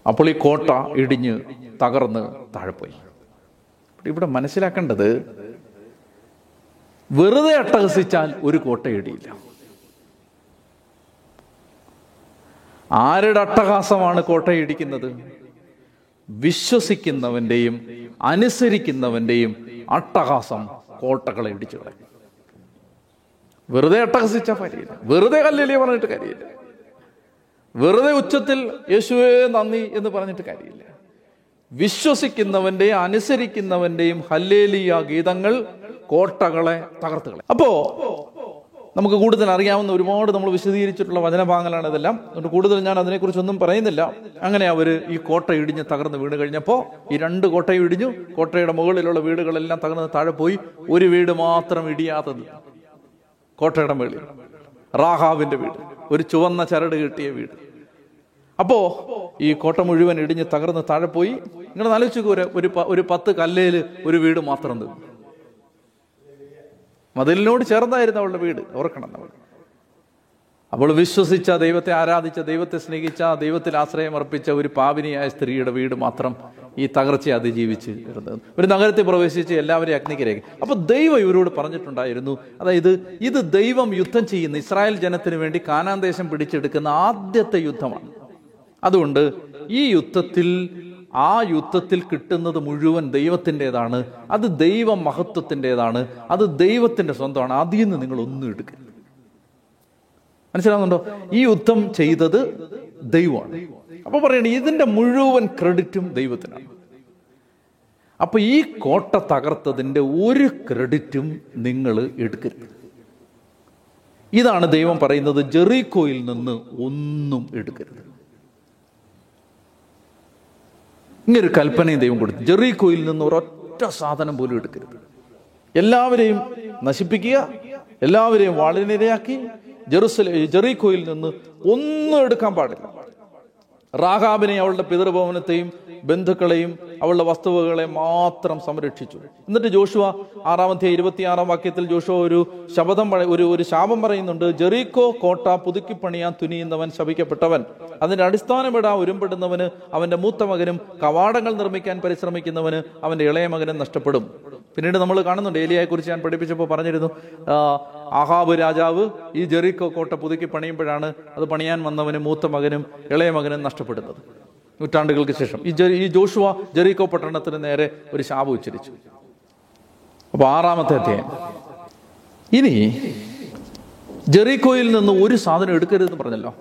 അപ്പോൾ ഈ കോട്ട ഇടിഞ്ഞ് തകർന്ന് താഴെ പോയി ഇവിടെ മനസ്സിലാക്കേണ്ടത് വെറുതെ അട്ടഹസിച്ചാൽ ഒരു കോട്ട ഇടിയില്ല. ആരുടെ അട്ടഹാസമാണ് കോട്ട ഇടിക്കുന്നത്? വിശ്വസിക്കുന്നവന്റെയും അനുസരിക്കുന്നവന്റെയും അട്ടഹാസം കോട്ടകളെ ഇടിച്ചു കളയും. വെറുതെ അട്ടഹസിച്ച കാര്യമില്ല. വെറുതെ കല്ലിലേ പറഞ്ഞിട്ട് കാര്യമില്ല. വെറുതെ ഉച്ചത്തിൽ യേശുവേ നന്ദി എന്ന് പറഞ്ഞിട്ട് കാര്യമില്ല. വിശ്വസിക്കുന്നവന്റെയും അനുസരിക്കുന്നവന്റെയും ഹല്ലേലിയ ഗീതങ്ങൾ കോട്ടകളെ തകർത്തുകളെ അപ്പോ നമുക്ക് കൂടുതൽ അറിയാവുന്ന ഒരുപാട് നമ്മൾ വിശദീകരിച്ചിട്ടുള്ള വചനഭാഗങ്ങളാണ് ഇതെല്ലാം. അതുകൊണ്ട് കൂടുതൽ ഞാൻ അതിനെക്കുറിച്ചൊന്നും പറയുന്നില്ല. അങ്ങനെ അവർ ഈ കോട്ട ഇടിഞ്ഞ് തകർന്ന് വീണ് കഴിഞ്ഞപ്പോൾ ഈ രണ്ട് കോട്ടയും ഇടിഞ്ഞു. കോട്ടയുടെ മുകളിലുള്ള വീടുകളെല്ലാം തകർന്ന് താഴെ പോയി. ഒരു വീട് മാത്രം ഇടിയാത്തത്. കോട്ടയുടെ മേളിൽ. റാഹാവിന്റെ വീട്. ഒരു ചുവന്ന ചരട് കിട്ടിയ വീട്. അപ്പോ ഈ കോട്ട മുഴുവൻ ഇടിഞ്ഞ് തകർന്ന് താഴെ പോയി. നിങ്ങൾ ആലോചിച്ചു ഒരു ഒരു ഒരു പത്ത് കല്ലേൽ ഒരു വീട് മാത്രം മതിലിനോട് ചേർന്നായിരുന്നു അവളുടെ വീട്. ഓർക്കണം നമ്മൾ അവൾ വിശ്വസിച്ച ദൈവത്തെ ആരാധിച്ച ദൈവത്തെ സ്നേഹിച്ച ദൈവത്തിൽ ആശ്രയം അർപ്പിച്ച ഒരു പാവിനിയായ സ്ത്രീയുടെ വീട് മാത്രം ഈ തകർച്ചയെ അതിജീവിച്ച് ഇരുന്നത്. ഒരു നഗരത്തിൽ പ്രവേശിച്ച് എല്ലാവരെയും അഗ്നിക്കരേക്ക് അപ്പൊ ദൈവം ഇവരോട് പറഞ്ഞിട്ടുണ്ടായിരുന്നു അതായത് ഇത് ദൈവം യുദ്ധം ചെയ്യുന്ന ഇസ്രായേൽ ജനത്തിന് വേണ്ടി കാനാൻ ദേശം പിടിച്ചെടുക്കുന്ന ആദ്യത്തെ യുദ്ധമാണ്. അതുകൊണ്ട് ഈ യുദ്ധത്തിൽ ആ യുദ്ധത്തിൽ കിട്ടുന്നത് മുഴുവൻ ദൈവത്തിന്റെതാണ് അത് ദൈവ മഹത്വത്തിന്റെതാണ് അത് ദൈവത്തിന്റെ സ്വന്തമാണ് അതിൽ നിന്ന് നിങ്ങൾ ഒന്നും എടുക്കരുത്. മനസ്സിലാവുന്നുണ്ടോ? ഈ യുദ്ധം ചെയ്തത് ദൈവമാണ്. അപ്പൊ പറയണേ ഇതിന്റെ മുഴുവൻ ക്രെഡിറ്റും ദൈവത്തിനാണ്. അപ്പൊ ഈ കോട്ട തകർത്തതിന്റെ ഒരു ക്രെഡിറ്റും നിങ്ങൾ എടുക്കരുത്. ഇതാണ് ദൈവം പറയുന്നത് ജെറീക്കോയിൽ നിന്ന് ഒന്നും എടുക്കരുത്. ഇങ്ങനൊരു കൽപ്പനയും ദൈവം കൊടുത്തു. ജെറീക്കോയിൽ നിന്ന് ഒരൊറ്റ സാധനം പോലും എടുക്കരുത്. എല്ലാവരെയും നശിപ്പിക്കുക എല്ലാവരെയും വാളിനിരയാക്കി ജെറുസലേ ജെറീക്കോയിൽ നിന്ന് ഒന്നും എടുക്കാൻ പാടില്ല. റാഹാബിനെ അവളുടെ പിതൃഭവനത്തെയും ബന്ധുക്കളെയും അവളുടെ വസ്തുവകളെ മാത്രം സംരക്ഷിച്ചു. എന്നിട്ട് ജോഷുവ ആറാമത്തെ ഇരുപത്തിയാറാം വാക്യത്തിൽ ജോഷുവ ഒരു ശബദം ഒരു ഒരു ശാപം പറയുന്നുണ്ട്. ജെറീക്കോ കോട്ട പുതുക്കി പണിയാൻ തുനിയുന്നവൻ ശപിക്കപ്പെട്ടവൻ. അതിന്റെ അടിസ്ഥാനമിടാ ഉരുമ്പെടുന്നവന് അവന്റെ മൂത്ത മകനും കവാടങ്ങൾ നിർമ്മിക്കാൻ പരിശ്രമിക്കുന്നവന് അവന്റെ ഇളയ മകനും നഷ്ടപ്പെടും. പിന്നീട് നമ്മൾ കാണുന്നുണ്ട് ഏലിയയെ കുറിച്ച് ഞാൻ പഠിപ്പിച്ചപ്പോൾ പറഞ്ഞിരുന്നു അഹാബ് രാജാവ് ഈ ജെറിക്കോ കോട്ട പുതുക്കി പണിയുമ്പോഴാണ് അത് പണിയാൻ വന്നവന് മൂത്ത മകനും ഇളയ മകനും നഷ്ടപ്പെടുന്നത്. നൂറ്റാണ്ടുകൾക്ക് ശേഷം. ഈ ഈ ജോഷുവ ജെറീക്കോ പട്ടണത്തിന് നേരെ ഒരു ശാപം ഉച്ചരിച്ചു. അപ്പൊ ആറാമത്തെ അധ്യായം. ഇനി ജെറീക്കോയിൽ നിന്ന് ഒരു സാധനം എടുക്കരുതെന്ന് പറഞ്ഞല്ലോ.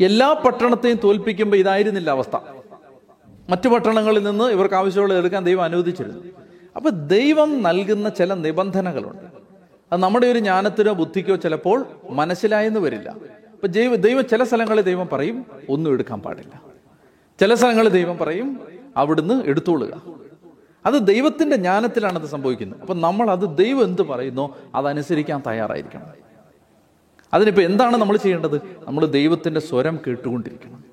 എല്ലാ പട്ടണത്തെയും തോൽപ്പിക്കുമ്പോൾ ഇതായിരുന്നില്ല അവസ്ഥ. മറ്റു പട്ടണങ്ങളിൽ നിന്ന് ഇവർക്ക് ആവശ്യമുള്ളത് എടുക്കാൻ ദൈവം അനുവദിച്ചിരുന്നു. അപ്പൊ ദൈവം നൽകുന്ന ചില നിബന്ധനകളുണ്ട്. അത് നമ്മുടെ ഒരു ജ്ഞാനത്തിനോ ബുദ്ധിക്കോ ചിലപ്പോൾ മനസ്സിലായെന്ന് വരില്ല. അപ്പൊ ദൈവം ദൈവം ചില സ്ഥലങ്ങളിൽ ദൈവം പറയും ഒന്നും എടുക്കാൻ പാടില്ല. ചില സ്ഥലങ്ങളിൽ ദൈവം പറയും അവിടുന്ന് എടുത്തോളുക. അത് ദൈവത്തിന്റെ ജ്ഞാനത്തിലാണ് അത് സംഭവിക്കുന്നത്. അപ്പൊ നമ്മൾ അത് ദൈവം എന്ത് പറയുന്നോ അതനുസരിക്കാൻ തയ്യാറായിരിക്കണം. അതിനിപ്പോൾ എന്താണ് നമ്മൾ ചെയ്യേണ്ടത്? നമ്മൾ ദൈവത്തിന്റെ സ്വരം കേട്ടുകൊണ്ടിരിക്കണം.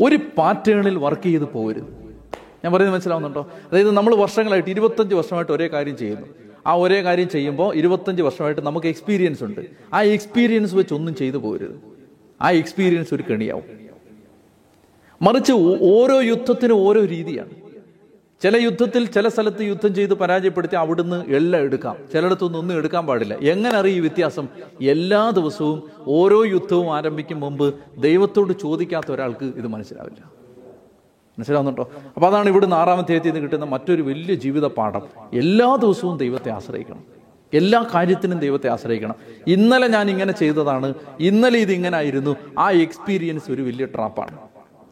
ഒരു പാറ്റേണിൽ വർക്ക് ചെയ്ത് പോകരുത് ഞാൻ പറയുന്നത് മനസ്സിലാവുന്നുണ്ടോ? അതായത് നമ്മൾ വർഷങ്ങളായിട്ട് ഇരുപത്തഞ്ച് വർഷമായിട്ട് ഒരേ കാര്യം ചെയ്യുന്നു. ആ ഒരേ കാര്യം ചെയ്യുമ്പോൾ ഇരുപത്തഞ്ച് വർഷമായിട്ട് നമുക്ക് എക്സ്പീരിയൻസ് ഉണ്ട്. ആ എക്സ്പീരിയൻസ് വെച്ച് ഒന്നും ചെയ്തു പോകരുത് ആ എക്സ്പീരിയൻസ് ഒരു കെണിയാവും. മറിച്ച് ഓരോ യുദ്ധത്തിനും ഓരോ രീതിയാണ്. ചില യുദ്ധത്തിൽ ചില സ്ഥലത്ത് യുദ്ധം ചെയ്ത് പരാജയപ്പെടുത്തി അവിടുന്ന് എല്ലാം എടുക്കാം. ചിലയിടത്തുനിന്ന് ഒന്നും എടുക്കാൻ പാടില്ല. എങ്ങനെ അറിയും വ്യത്യാസം? എല്ലാ ദിവസവും ഓരോ യുദ്ധവും ആരംഭിക്കും മുമ്പ് ദൈവത്തോട് ചോദിക്കാത്ത ഒരാൾക്ക് ഇത് മനസ്സിലാവില്ല. മനസ്സിലാവുന്നുണ്ടോ? അപ്പോൾ അതാണ് ഇവിടുന്ന് ആറാമത്തെ അധ്യായത്തിൽ കിട്ടുന്ന മറ്റൊരു വലിയ ജീവിത പാഠം എല്ലാ ദിവസവും ദൈവത്തെ ആശ്രയിക്കണം. എല്ലാ കാര്യത്തിനും ദൈവത്തെ ആശ്രയിക്കണം. ഇന്നലെ ഞാൻ ഇങ്ങനെ ചെയ്തതാണ്. ഇന്നലെ ഇത് ആയിരുന്നു ആ എക്സ്പീരിയൻസ് ഒരു വലിയ ട്രാപ്പാണ്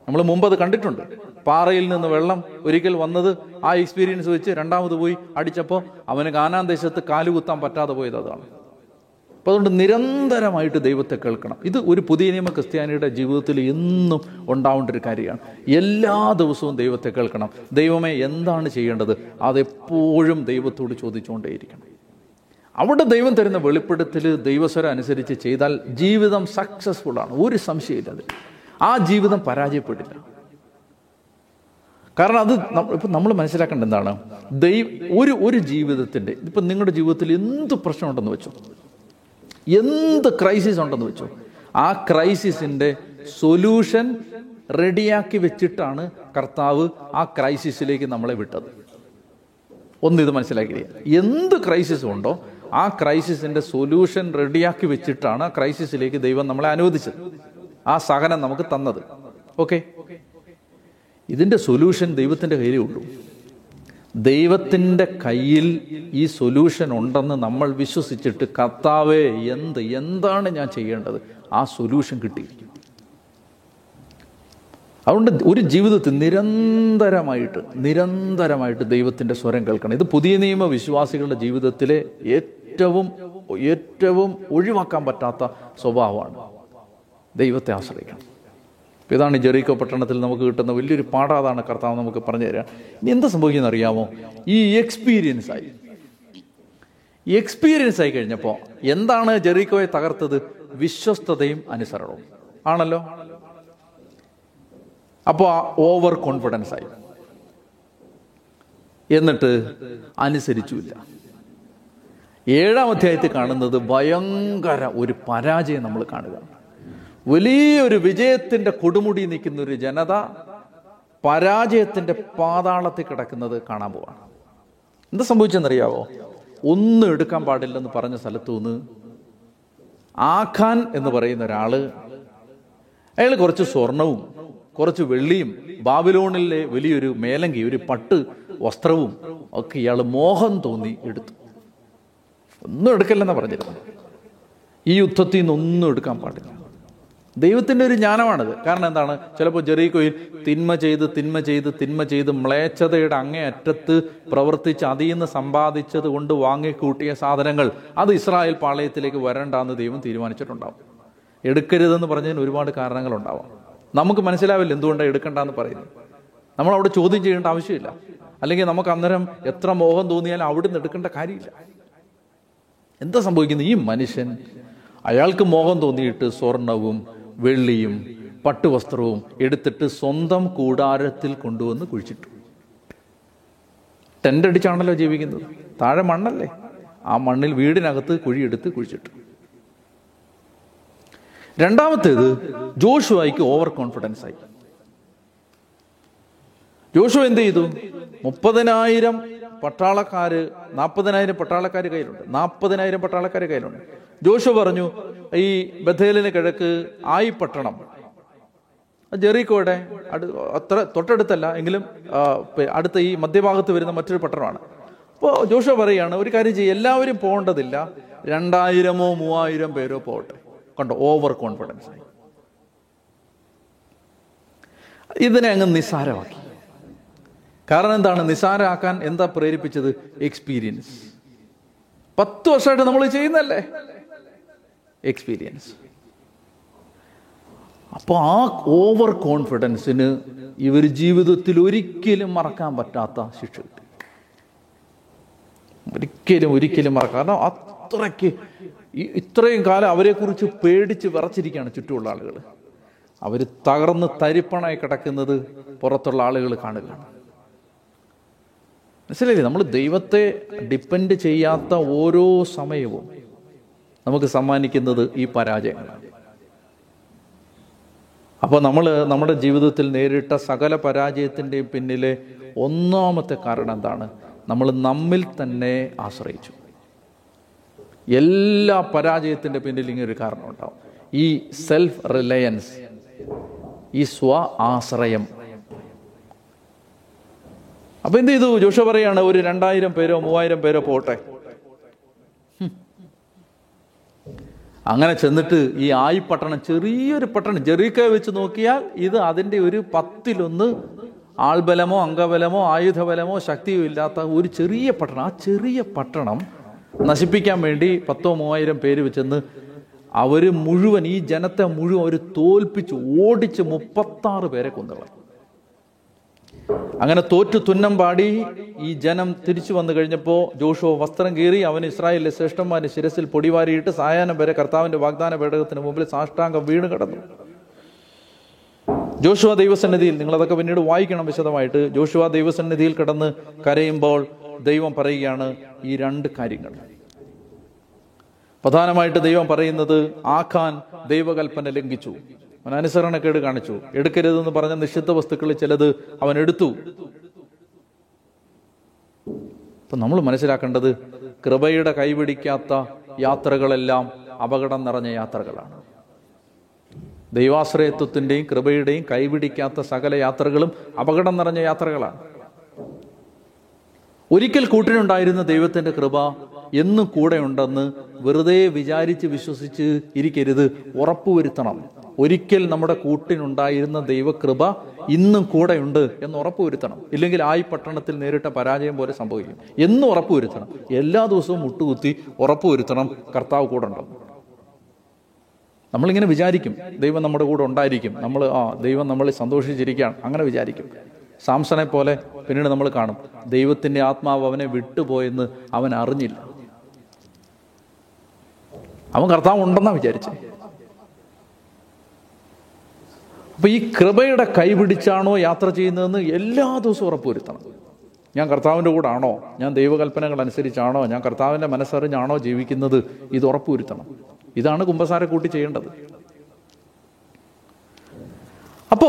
നമ്മൾ മുമ്പ് അത് കണ്ടിട്ടുണ്ട്. പാറയിൽ നിന്ന് വെള്ളം ഒരിക്കൽ വന്നത് ആ എക്സ്പീരിയൻസ് വെച്ച് രണ്ടാമത് പോയി അടിച്ചപ്പോൾ അവന് ദേശത്ത് കാലുകുത്താൻ പറ്റാതെ പോയത് അതാണ്. അപ്പോൾ അതുകൊണ്ട് നിരന്തരമായിട്ട് ദൈവത്തെ കേൾക്കണം. ഇത് ഒരു പുതിയ നിയമ ക്രിസ്ത്യാനിയുടെ ജീവിതത്തിൽ എന്നും ഉണ്ടാവേണ്ട ഒരു കാര്യമാണ്. എല്ലാ ദിവസവും ദൈവത്തെ കേൾക്കണം. ദൈവമേ എന്താണ് ചെയ്യേണ്ടത്? അതെപ്പോഴും ദൈവത്തോട് ചോദിച്ചുകൊണ്ടേയിരിക്കണം. അവിടെ ദൈവം തരുന്ന വെളിപ്പെടുത്തൽ ദൈവസ്വരം അനുസരിച്ച് ചെയ്താൽ ജീവിതം സക്സസ്ഫുൾ ആണ്. ഒരു സംശയമില്ല അതിൽ. ആ ജീവിതം പരാജയപ്പെടില്ല. കാരണം അത് ഇപ്പം നമ്മൾ മനസ്സിലാക്കേണ്ട എന്താണ്? ദൈവം ഒരു ഒരു ജീവിതത്തിന്റെ ഇപ്പം നിങ്ങളുടെ ജീവിതത്തിൽ എന്ത് പ്രശ്നമുണ്ടെന്ന് വെച്ചോ? എന്ത് ക്രൈസിസ് ഉണ്ടെന്ന് വെച്ചോ? ആ ക്രൈസിസിന്റെ സൊല്യൂഷൻ റെഡിയാക്കി വെച്ചിട്ടാണ് കർത്താവ് ആ ക്രൈസിസിലേക്ക് നമ്മളെ വിട്ടത്. ഒന്ന് ഇത് മനസ്സിലാക്കി എന്ത് ക്രൈസിസ് ഉണ്ടോ ആ ക്രൈസിസിന്റെ സൊല്യൂഷൻ റെഡിയാക്കി വെച്ചിട്ടാണ് ആ ക്രൈസിസിലേക്ക് ദൈവം നമ്മളെ അനുവദിച്ചത്. ആ സഹനം നമുക്ക് തന്നത്. ഓക്കെ? ഇതിന്റെ സൊല്യൂഷൻ ദൈവത്തിന്റെ കയ്യിലേ ഉള്ളൂ. ദൈവത്തിന്റെ കയ്യിൽ ഈ സൊല്യൂഷൻ ഉണ്ടെന്ന് നമ്മൾ വിശ്വസിച്ചിട്ട് കർത്താവേ എന്ത് എന്താണ് ഞാൻ ചെയ്യേണ്ടത്? ആ സൊല്യൂഷൻ കിട്ടിയിരിക്കും അതുകൊണ്ട് ഒരു ജീവിതത്തിൽ നിരന്തരമായിട്ട് നിരന്തരമായിട്ട് ദൈവത്തിന്റെ സ്വരം കേൾക്കണം. ഇത് പുതിയ നിയമ വിശ്വാസികളുടെ ജീവിതത്തിലെ ഏറ്റവും ഏറ്റവും ഒഴിവാക്കാൻ പറ്റാത്ത സ്വഭാവമാണ്. ദൈവത്തെ ആശ്രയിക്കണം. ഇതാണ് ജെറീക്കോ പട്ടണത്തിൽ നമുക്ക് കിട്ടുന്ന വലിയൊരു പാഠം അതാണ് കർത്താവ് നമുക്ക് പറഞ്ഞു തരാം ഇനി എന്താ സംഭവിക്കുന്നത് അറിയാമോ? ഈ എക്സ്പീരിയൻസ് ആയി. എക്സ്പീരിയൻസ് ആയി കഴിഞ്ഞപ്പോൾ എന്താണ് ജെറീക്കോയെ തകർത്തത്? വിശ്വസ്തതയും അനുസരണവും. ആണല്ലോ? അപ്പോൾ ഓവർ കോൺഫിഡൻസ് ആയി. എന്നിട്ട് അനുസരിച്ചുമില്ല. ഏഴാം അധ്യായത്തിൽ കാണുന്നത് ഭയങ്കര ഒരു പരാജയം നമ്മൾ കാണുക. വലിയൊരു വിജയത്തിന്റെ കൊടുമുടി നിൽക്കുന്ന ഒരു ജനത പരാജയത്തിന്റെ പാതാളത്തിൽ കിടക്കുന്നത് കാണാൻ പോവാണ്. എന്താ സംഭവിച്ചെന്നറിയാവോ? ഒന്നും എടുക്കാൻ പാടില്ലെന്ന് പറഞ്ഞ സ്ഥലത്തു നിന്ന് ആഖാൻ എന്ന് പറയുന്ന ഒരാൾ അയാൾ കുറച്ച് സ്വർണവും കുറച്ച് വെള്ളിയും ബാബിലോണിലെ വലിയൊരു മേലങ്കി ഒരു പട്ട് വസ്ത്രവും ഒക്കെ ഇയാൾ മോഹം തോന്നി എടുത്തു. ഒന്നും എടുക്കല്ലെന്നാ പറഞ്ഞിരുന്നത്. ഈ യുദ്ധത്തിൽ നിന്നൊന്നും എടുക്കാൻ പാടില്ല. ദൈവത്തിന്റെ ഒരു ജ്ഞാനമാണിത്. കാരണം എന്താണ്? ചിലപ്പോൾ ജെറീക്കോയിൽ തിന്മ ചെയ്ത് തിന്മ ചെയ്ത് തിന്മ ചെയ്ത് മ്ലേച്ഛതയുടെ അങ്ങേ അറ്റത്ത് പ്രവർത്തിച്ച് അതിൽ നിന്ന് സമ്പാദിച്ചത് കൊണ്ട് വാങ്ങിക്കൂട്ടിയ സാധനങ്ങൾ അത് ഇസ്രായേൽ പാളയത്തിലേക്ക് വരണ്ടെന്ന് ദൈവം തീരുമാനിച്ചിട്ടുണ്ടാവും. എടുക്കരുതെന്ന് പറഞ്ഞതിന് ഒരുപാട് കാരണങ്ങളുണ്ടാവാം. നമുക്ക് മനസ്സിലാവില്ല എന്തുകൊണ്ടാണ് എടുക്കണ്ടെന്ന് പറയുന്നത്. നമ്മൾ അവിടെ ചോദ്യം ചെയ്യേണ്ട ആവശ്യമില്ല. അല്ലെങ്കിൽ നമുക്ക് അന്നേരം എത്ര മോഹം തോന്നിയാലും അവിടെ നിന്ന് എടുക്കേണ്ട കാര്യമില്ല. എന്താ സംഭവിക്കുന്നത്? ഈ മനുഷ്യൻ അയാൾക്ക് മോഹം തോന്നിയിട്ട് സ്വർണവും വെള്ളിയും പട്ടുവസ്ത്രവും എടുത്തിട്ട് സ്വന്തം കൂടാരത്തിൽ കൊണ്ടുവന്ന് കുഴിച്ചിട്ടു. ടെന്റ് അടിച്ചാണല്ലോ ജീവിക്കുന്നത്. താഴെ മണ്ണല്ലേ? ആ മണ്ണിൽ വീടിനകത്ത് കുഴിയെടുത്ത് കുഴിച്ചിട്ടു. രണ്ടാമത്തേത് ജോഷുവായിക്ക് ഓവർ കോൺഫിഡൻസ് ആയി. ജോഷു എന്ത് ചെയ്തു? മുപ്പതിനായിരം പട്ടാളക്കാര് നാൽപ്പതിനായിരം പട്ടാളക്കാർ കയ്യിലുണ്ട്. നാൽപ്പതിനായിരം പട്ടാളക്കാർ കയ്യിലുണ്ട്. ജോഷു പറഞ്ഞു ഈ ബഥേലിന് കിഴക്ക് ആയി പട്ടണം. ജെറിക്കോടെ അടു അത്ര തൊട്ടടുത്തല്ല എങ്കിലും അടുത്ത ഈ മധ്യഭാഗത്ത് വരുന്ന മറ്റൊരു പട്ടണമാണ്. അപ്പോൾ ജോഷു പറയുകയാണ് ഒരു കാര്യം ചെയ്യും എല്ലാവരും പോകേണ്ടതില്ല. രണ്ടായിരമോ മൂവായിരം പേരോ പോകട്ടെ. കണ്ടോ ഓവർ കോൺഫിഡൻസ് ഇതിനെ അങ്ങ് നിസ്സാരമാക്കി. കാരണം എന്താണ്? നിസ്സാരമാക്കാൻ എന്താ പ്രേരിപ്പിച്ചത്? എക്സ്പീരിയൻസ് പത്ത് വർഷമായിട്ട് നമ്മൾ ചെയ്യുന്നല്ലേ എക്സ്പീരിയൻസ് അപ്പോൾ ആ ഓവർ കോൺഫിഡൻസിന് ഇവർ ജീവിതത്തിൽ ഒരിക്കലും മറക്കാൻ പറ്റാത്ത ശിക്ഷ കിട്ടി. ഒരിക്കലും ഒരിക്കലും മറക്കാം കാരണം അത്രയ്ക്ക് ഈ- ഇത്രയും കാലം അവരെക്കുറിച്ച് പേടിച്ച് വിറച്ചിരിക്കുകയാണ് ചുറ്റുമുള്ള ആളുകൾ അവർ തകർന്ന് തരിപ്പണായി കിടക്കുന്നത് പുറത്തുള്ള ആളുകൾ കാണുകയാണ്. മനസ്സിലായില്ലേ? നമ്മൾ ദൈവത്തെ ഡിപ്പെൻഡ് ചെയ്യാത്ത ഓരോ സമയവും നമുക്ക് സമ്മാനിക്കുന്നത് ഈ പരാജയങ്ങളാണ്. അപ്പോൾ നമ്മൾ നമ്മുടെ ജീവിതത്തിൽ നേരിട്ട സകല പരാജയത്തിന്റെയും പിന്നിലെ ഒന്നാമത്തെ കാരണം എന്താണ്? നമ്മൾ നമ്മിൽ തന്നെ ആശ്രയിച്ചു. എല്ലാ പരാജയത്തിന്റെ പിന്നിൽ ഇങ്ങനെ ഒരു കാരണം ഉണ്ടാവും. ഈ സെൽഫ് റിലയൻസ് ഈ സ്വ ആശ്രയം അപ്പൊ എന്ത് ചെയ്തു? ജോഷ പറയാണ് ഒരു രണ്ടായിരം പേരോ മൂവായിരം പേരോ പോട്ടെ. അങ്ങനെ ചെന്നിട്ട് ഈ ആയി പട്ടണം ചെറിയൊരു പട്ടണം ജെറീക്ക വെച്ച് നോക്കിയാൽ ഇത് അതിന്റെ ഒരു പത്തിലൊന്ന് ആൾബലമോ അംഗബലമോ ആയുധബലമോ ശക്തിയോ ഇല്ലാത്ത ഒരു ചെറിയ പട്ടണം. ആ ചെറിയ പട്ടണം നശിപ്പിക്കാൻ വേണ്ടി പത്തോ മൂവായിരം പേര് വെച്ചെന്ന് അവർ മുഴുവൻ ഈ ജനത്തെ മുഴുവൻ അവർ തോൽപ്പിച്ച് ഓടിച്ച് മുപ്പത്താറ് പേരെ കൊന്നുകളഞ്ഞു അങ്ങനെ തോറ്റു തുന്നം പാടി ഈ ജനം തിരിച്ചു വന്നു കഴിഞ്ഞപ്പോൾ ജോഷോ വസ്ത്രം കീറി അവൻ ഇസ്രായേലിലെ ശ്രേഷ്ഠന്മാരുടെ ശിരസിൽ പൊടിവാരിയിട്ട് സായാഹ്നം വരെ കർത്താവിന്റെ വാഗ്ദാന പേടകത്തിന് മുമ്പിൽ സാഷ്ടാംഗം വീണ് കിടന്നു. ജോഷുവ ദൈവസന്നിധിയിൽ നിങ്ങൾ അതൊക്കെ പിന്നീട് വായിക്കണം വിശദമായിട്ട് ജോഷുവ ദൈവസന്നിധിയിൽ കിടന്ന് കരയുമ്പോൾ ദൈവം പറയുകയാണ് ഈ രണ്ട് കാര്യങ്ങൾ. പ്രധാനമായിട്ട് ദൈവം പറയുന്നത് ആഖാൻ ദൈവകൽപ്പന ലംഘിച്ചു. അവൻ അനുസരണക്കേട് കാണിച്ചു. എടുക്കരുതെന്ന് പറഞ്ഞ നിഷിദ്ധ വസ്തുക്കളിൽ ചിലത് അവൻ എടുത്തു. അപ്പൊ നമ്മൾ മനസ്സിലാക്കേണ്ടത് കൃപയുടെ കൈപിടിക്കാത്ത യാത്രകളെല്ലാം അപകടം നിറഞ്ഞ യാത്രകളാണ്. ദൈവാശ്രയത്വത്തിന്റെയും കൃപയുടെയും കൈപിടിക്കാത്ത സകല യാത്രകളും അപകടം നിറഞ്ഞ യാത്രകളാണ്. ഒരിക്കൽ കൂട്ടിനുണ്ടായിരുന്ന ദൈവത്തിന്റെ കൃപ എന്നും കൂടെ ഉണ്ടെന്ന് വെറുതെ വിചാരിച്ച് വിശ്വസിച്ച് ഇരിക്കരുത് ഉറപ്പുവരുത്തണം. ഒരിക്കൽ നമ്മുടെ കൂട്ടിനുണ്ടായിരുന്ന ദൈവകൃപ ഇന്നും കൂടെയുണ്ട് എന്ന് ഉറപ്പുവരുത്തണം. ഇല്ലെങ്കിൽ ആയി പട്ടണത്തിൽ നേരിട്ട പരാജയം പോലെ സംഭവിക്കും. എന്നും ഉറപ്പുവരുത്തണം. എല്ലാ ദിവസവും മുട്ടുകുത്തി ഉറപ്പുവരുത്തണം. കർത്താവ് കൂടെ ഉണ്ടാവും നമ്മളിങ്ങനെ വിചാരിക്കും. ദൈവം നമ്മുടെ കൂടെ ഉണ്ടായിരിക്കും. നമ്മൾ ആ ദൈവം നമ്മളെ സന്തോഷിച്ചിരിക്കുകയാണ്. അങ്ങനെ വിചാരിക്കും. സാംസനെ പോലെ പിന്നീട് നമ്മൾ കാണും. ദൈവത്തിന്റെ ആത്മാവ് അവനെ വിട്ടുപോയെന്ന് അവൻ അറിഞ്ഞില്ല. അവൻ കർത്താവ് ഉണ്ടെന്നാ വിചാരിച്ചേ. അപ്പൊ ഈ കൃപയുടെ കൈപിടിച്ചാണോ യാത്ര ചെയ്യുന്നതെന്ന് എല്ലാ ദിവസവും ഉറപ്പുവരുത്തണം ഞാൻ കർത്താവിന്റെ കൂടെ ആണോ ഞാൻ ദൈവകൽപ്പനകൾ അനുസരിച്ചാണോ? ഞാൻ കർത്താവിന്റെ മനസ്സറിഞ്ഞാണോ ജീവിക്കുന്നത്? ഇത് ഉറപ്പുവരുത്തണം ഇതാണ് കുമ്പസാരക്കൂട്ടി ചെയ്യേണ്ടത്. അപ്പോ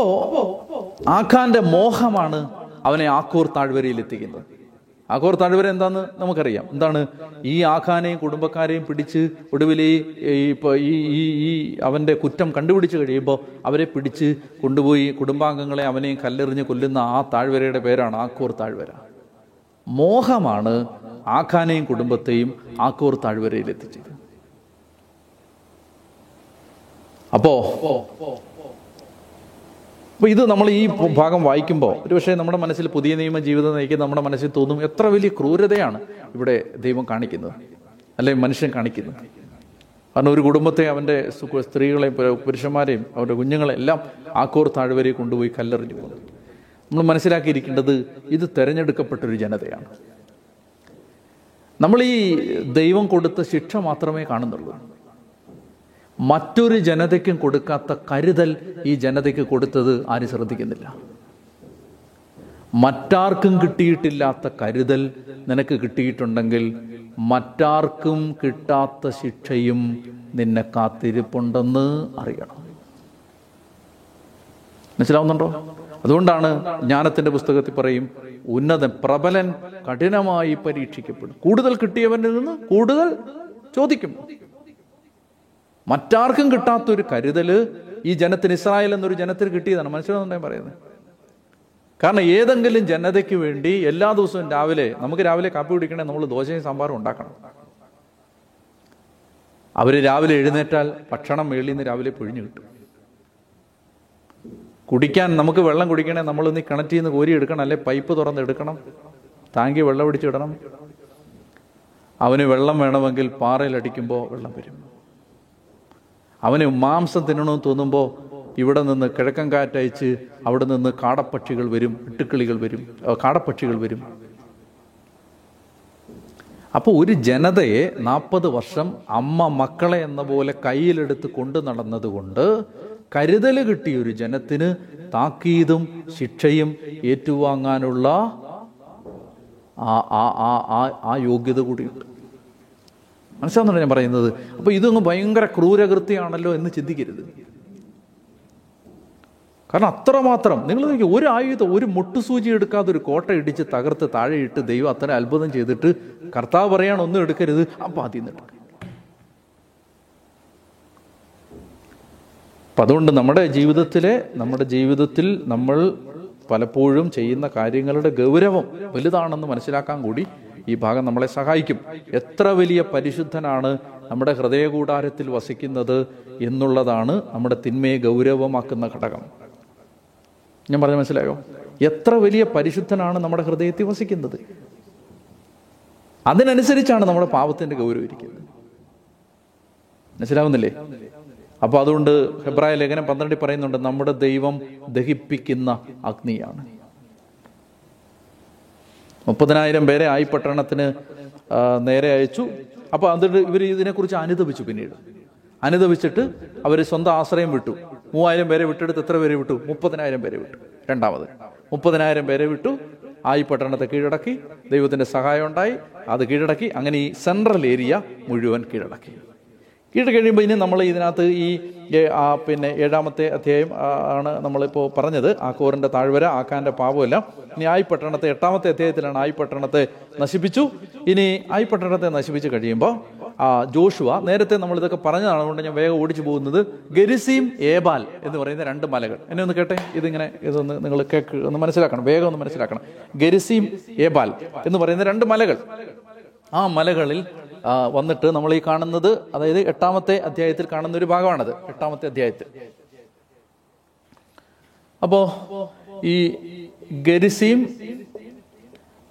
ആഖാന്റെ മോഹമാണ് അവനെ ആക്കൂർ താഴ്വരയിൽ എത്തിക്കുന്നത്. ആക്കൂർ താഴ്വര എന്താന്ന് നമുക്കറിയാം. എന്താണ്? ഈ ആഖാനെയും കുടുംബക്കാരെയും പിടിച്ച് ഒടുവിൽ ഈ ഈ ഈ അവന്റെ കുറ്റം കണ്ടുപിടിച്ച് കഴിയുമ്പോൾ അവരെ പിടിച്ച് കൊണ്ടുപോയി കുടുംബാംഗങ്ങളെ അവനെയും കല്ലെറിഞ്ഞ് കൊല്ലുന്ന ആ താഴ്വരയുടെ പേരാണ് ആക്കൂർ താഴ്വര. മോഹമാണ് ആഖാനെയും കുടുംബത്തെയും ആക്കൂർ താഴ്വരയിൽ എത്തിച്ചത്. അപ്പോ അപ്പൊ ഇത് നമ്മൾ ഈ ഭാഗം വായിക്കുമ്പോൾ ഒരുപക്ഷെ നമ്മുടെ മനസ്സിൽ പുതിയ നിയമ ജീവിതം നയിക്കുന്ന നമ്മുടെ മനസ്സിൽ തോന്നും എത്ര വലിയ ക്രൂരതയാണ് ഇവിടെ ദൈവം കാണിക്കുന്നത് അല്ലെ മനുഷ്യൻ കാണിക്കുന്നത്. കാരണം ഒരു കുടുംബത്തെ അവന്റെ സ്ത്രീകളെയും പുര- പുരുഷന്മാരെയും അവരുടെ കുഞ്ഞുങ്ങളെ എല്ലാം ആക്കോർ താഴ്വരയിൽ കൊണ്ടുപോയി കല്ലെറിഞ്ഞു പോകുന്നു നമ്മൾ മനസ്സിലാക്കിയിരിക്കേണ്ടത് ഇത് തിരഞ്ഞെടുക്കപ്പെട്ടൊരു ജനതയാണ്. നമ്മൾ ഈ ദൈവം കൊടുത്ത ശിക്ഷ മാത്രമേ കാണുന്നുള്ളൂ. മറ്റൊരു ജനതയ്ക്കും കൊടുക്കാത്ത കരുതൽ ഈ ജനതയ്ക്ക് കൊടുത്തത് ആരും ശ്രദ്ധിക്കുന്നില്ല. മറ്റാർക്കും കിട്ടിയിട്ടില്ലാത്ത കരുതൽ നിനക്ക് കിട്ടിയിട്ടുണ്ടെങ്കിൽ മറ്റാർക്കും കിട്ടാത്ത ശിക്ഷയും നിന്നെ കാത്തിരിപ്പുണ്ടെന്ന് അറിയണം. മനസ്സിലാവുന്നുണ്ടോ? അതുകൊണ്ടാണ് ജ്ഞാനത്തിന്റെ പുസ്തകത്തിൽ പറയും ഉന്നതൻ പ്രബലൻ കഠിനമായി പരീക്ഷിക്കപ്പെടും. കൂടുതൽ കിട്ടിയവനിൽ നിന്ന് കൂടുതൽ ചോദിക്കും. മറ്റാർക്കും കിട്ടാത്തൊരു കരുതൽ ഈ ജനത്തിന് ഇസ്രായേൽ എന്നൊരു ജനത്തിന് കിട്ടിയതാണ്. മനസ്സിലാവുന്നുണ്ടോ പറയുന്നത്? കാരണം ഏതെങ്കിലും ജനതയ്ക്ക് വേണ്ടി എല്ലാ ദിവസവും രാവിലെ നമുക്ക് രാവിലെ കാപ്പി കുടിക്കണേ നമ്മൾ ദോശയും സാമ്പാറും ഉണ്ടാക്കണം. അവർ രാവിലെ എഴുന്നേറ്റാൽ ഭക്ഷണം മേളിൽ നിന്ന് രാവിലെ പൊഴിഞ്ഞു കിട്ടും. കുടിക്കാൻ നമുക്ക് വെള്ളം കുടിക്കണേ നമ്മൾ ഇന്ന് കിണറ്റിൽ നിന്ന് കോരി എടുക്കണം അല്ലെ പൈപ്പ് തുറന്ന് എടുക്കണം താങ്കി വെള്ളം പിടിച്ചിടണം അവന് വെള്ളം വേണമെങ്കിൽ പാറയിലടിക്കുമ്പോൾ വെള്ളം വരും. അവന് മാംസം തിന്നണമെന്ന് തോന്നുമ്പോൾ ഇവിടെ നിന്ന് കിഴക്കൻ കാറ്റയച്ച് അവിടെ നിന്ന് കാടപ്പക്ഷികൾ വരും ഇട്ടുക്കിളികൾ വരും കാടപ്പക്ഷികൾ വരും. അപ്പോൾ ഒരു ജനതയെ നാൽപ്പത് വർഷം അമ്മ മക്കളെ എന്ന പോലെ കയ്യിലെടുത്ത് കൊണ്ടു നടന്നതുകൊണ്ട് കരുതൽ കിട്ടിയ ഒരു ജനത്തിന് താക്കീതും ശിക്ഷയും ഏറ്റുവാങ്ങാനുള്ള ആ ആ ആ ആ- യോഗ്യത കൂടിയുണ്ട്. മനസ്സിലാവുന്നുണ്ടോ ഞാൻ പറയുന്നത്? അപ്പോൾ ഇതൊന്നും ഭയങ്കര ക്രൂരകൃത്യമാണല്ലോ എന്ന് ചിന്തിക്കരുത്. കാരണം അത്രമാത്രം നിങ്ങൾ നോക്കി ഒരു ആയുധം ഒരു മുട്ടുസൂചി എടുക്കാതെ ഒരു കോട്ട ഇടിച്ച് തകർത്ത് താഴെ ഇട്ട് ദൈവം അത്ര അത്ഭുതം ചെയ്തിട്ട് കർത്താവ് പറയാണ് ഒന്നും എടുക്കരുത്. അപ്പം അതിൽ നിന്ന് എടുക്കും. അപ്പം അതുകൊണ്ട് നമ്മുടെ ജീവിതത്തിലെ നമ്മുടെ ജീവിതത്തിൽ നമ്മൾ പലപ്പോഴും ചെയ്യുന്ന കാര്യങ്ങളുടെ ഗൗരവം വലുതാണെന്ന് മനസ്സിലാക്കാൻ കൂടി ഈ ഭാഗം നമ്മളെ സഹായിക്കും. എത്ര വലിയ പരിശുദ്ധനാണ് നമ്മുടെ ഹൃദയകൂടാരത്തിൽ വസിക്കുന്നത് എന്നുള്ളതാണ് നമ്മുടെ തിന്മയെ ഗൗരവമാക്കുന്ന ഘടകം. ഞാൻ പറഞ്ഞ മനസ്സിലായോ? എത്ര വലിയ പരിശുദ്ധനാണ് നമ്മുടെ ഹൃദയത്തിൽ വസിക്കുന്നത്. അതിനനുസരിച്ചാണ് നമ്മുടെ പാപത്തിന്റെ ഗൗരവം ഇരിക്കുന്നത്. മനസ്സിലാവുന്നില്ലേ? അപ്പൊ അതുകൊണ്ട് ഹെബ്രായ ലേഖനം പന്ത്രണ്ടിൽ പറയുന്നുണ്ട് നമ്മുടെ ദൈവം ദഹിപ്പിക്കുന്ന അഗ്നിയാണ്. മുപ്പതിനായിരം പേരെ ആയി പട്ടണത്തിന് നേരെ അയച്ചു. അപ്പൊ എന്നിട്ട് ഇവർ ഇതിനെക്കുറിച്ച് അനുദപിച്ചു പിന്നീട്. അനുദപിച്ചിട്ട് അവർ സ്വന്തം ആശ്രയം വിട്ടു. മൂവായിരം പേരെ വിട്ടെടുത്ത് എത്ര പേരെ വിട്ടു? മുപ്പതിനായിരം പേരെ വിട്ടു. രണ്ടാമത്. മുപ്പതിനായിരം പേരെ വിട്ടു. ആയി പട്ടണത്തെ കീഴടക്കി. ദൈവത്തിന്റെ സഹായം ഉണ്ടായി. അത് കീഴടക്കി. അങ്ങനെ ഈ സെൻട്രൽ ഏരിയ മുഴുവൻ കീഴടക്കി. കീഴ് കഴിയുമ്പോൾ ഇനി നമ്മൾ ഇതിനകത്ത് ഈ ആ പിന്നെ ഏഴാമത്തെ അധ്യായം ആണ് നമ്മളിപ്പോൾ പറഞ്ഞത്. ആ കോറിന്റെ താഴ്വര ആക്കാന്റെ പാപമെല്ലാം ഇനി ആയി പട്ടണത്തെ എട്ടാമത്തെ അധ്യായത്തിലാണ് ആയി പട്ടണത്തെ നശിപ്പിച്ചു. ഇനി ആയി പട്ടണത്തെ നശിപ്പിച്ച് കഴിയുമ്പോൾ ആ ജോഷുവ നേരത്തെ നമ്മൾ ഇതൊക്കെ പറഞ്ഞതാണ് അതുകൊണ്ട് ഞാൻ വേഗം ഓടിച്ചു പോകുന്നത്. ഗരിസീം ഏബാൽ എന്ന് പറയുന്ന രണ്ട് മലകൾ. എന്നെ ഒന്ന് കേട്ടെ? ഇതിങ്ങനെ ഇതൊന്ന് നിങ്ങൾ കേക്ക് ഒന്ന് മനസ്സിലാക്കണം. വേഗം ഒന്ന് മനസ്സിലാക്കണം. ഗരിസീം ഏബാൽ എന്ന് പറയുന്ന രണ്ട് മലകൾ. ആ മലകളിൽ വന്നിട്ട് നമ്മൾ ഈ കാണുന്നത് അതായത് എട്ടാമത്തെ അധ്യായത്തിൽ കാണുന്ന ഒരു ഭാഗമാണത്. എട്ടാമത്തെ അധ്യായത്തിൽ. അപ്പോ ഈ ഗരിസീം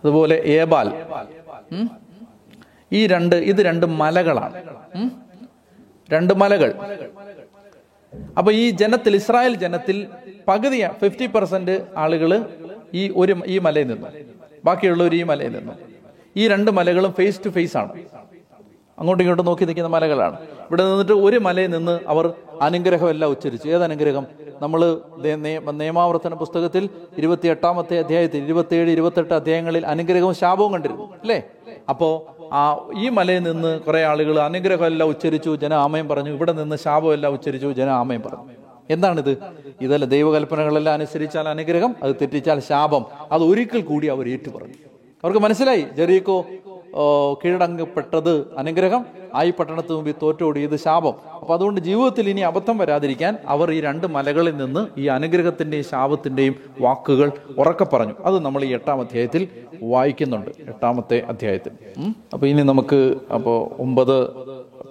അതുപോലെ ഏബാൽ ഈ രണ്ട് ഇത് രണ്ട് മലകളാണ്. രണ്ട് മലകൾ. അപ്പൊ ഈ ജനത്തിൽ ഇസ്രായേൽ ജനത്തിൽ പകുതി ഫിഫ്റ്റി പെർസെന്റ് ആളുകൾ ഈ ഒരു ഈ മലയിൽ നിന്നു. ബാക്കിയുള്ളവർ ഈ മലയിൽ നിന്നു. ഈ രണ്ട് മലകളും ഫേസ് ടു ഫേസ് ആണ്. അങ്ങോട്ടും ഇങ്ങോട്ടും നോക്കി നിൽക്കുന്ന മലകളാണ്. ഇവിടെ നിന്നിട്ട് ഒരു മലയിൽ നിന്ന് അവർ അനുഗ്രഹമെല്ലാം ഉച്ചരിച്ചു. ഏത് അനുഗ്രഹം? നമ്മൾ നിയമാവർത്തന പുസ്തകത്തിൽ ഇരുപത്തി എട്ടാമത്തെ അധ്യായത്തിൽ ഇരുപത്തിയേഴ് ഇരുപത്തെട്ട് അധ്യായങ്ങളിൽ അനുഗ്രഹവും ശാപവും കണ്ടിരുന്നു അല്ലേ? അപ്പോ ആ ഈ മലയിൽ നിന്ന് കുറേ ആളുകൾ അനുഗ്രഹമെല്ലാം ഉച്ചരിച്ചു ജന ആമയം പറഞ്ഞു. ഇവിടെ നിന്ന് ശാപമെല്ലാം ഉച്ചരിച്ചു ജന ആമയം പറഞ്ഞു. എന്താണിത്? ഇതല്ല ദൈവകൽപ്പനകളെല്ലാം അനുസരിച്ചാൽ അനുഗ്രഹം അത് തെറ്റിച്ചാൽ ശാപം. അത് ഒരിക്കൽ കൂടി അവർ ഏറ്റു പറഞ്ഞു അവർക്ക് മനസ്സിലായി? ജെറീക്കോ കീഴടങ്ങപ്പെട്ടത് അനുഗ്രഹം. ആയി പട്ടണത്തിന് മുമ്പിൽ തോറ്റോടിയത് ശാപം. അപ്പൊ അതുകൊണ്ട് ജീവിതത്തിൽ ഇനി അബദ്ധം വരാതിരിക്കാൻ അവർ ഈ രണ്ട് മലകളിൽ നിന്ന് ഈ അനുഗ്രഹത്തിന്റെയും ശാപത്തിന്റെയും വാക്കുകൾ ഉറക്കെ പറഞ്ഞു. അത് നമ്മൾ ഈ എട്ടാം അധ്യായത്തിൽ വായിക്കുന്നുണ്ട്. എട്ടാമത്തെ അധ്യായത്തിൽ. അപ്പൊ ഇനി നമുക്ക് അപ്പോൾ ഒമ്പത്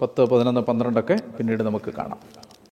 പത്ത് പതിനൊന്ന് പന്ത്രണ്ടൊക്കെ പിന്നീട് നമുക്ക് കാണാം.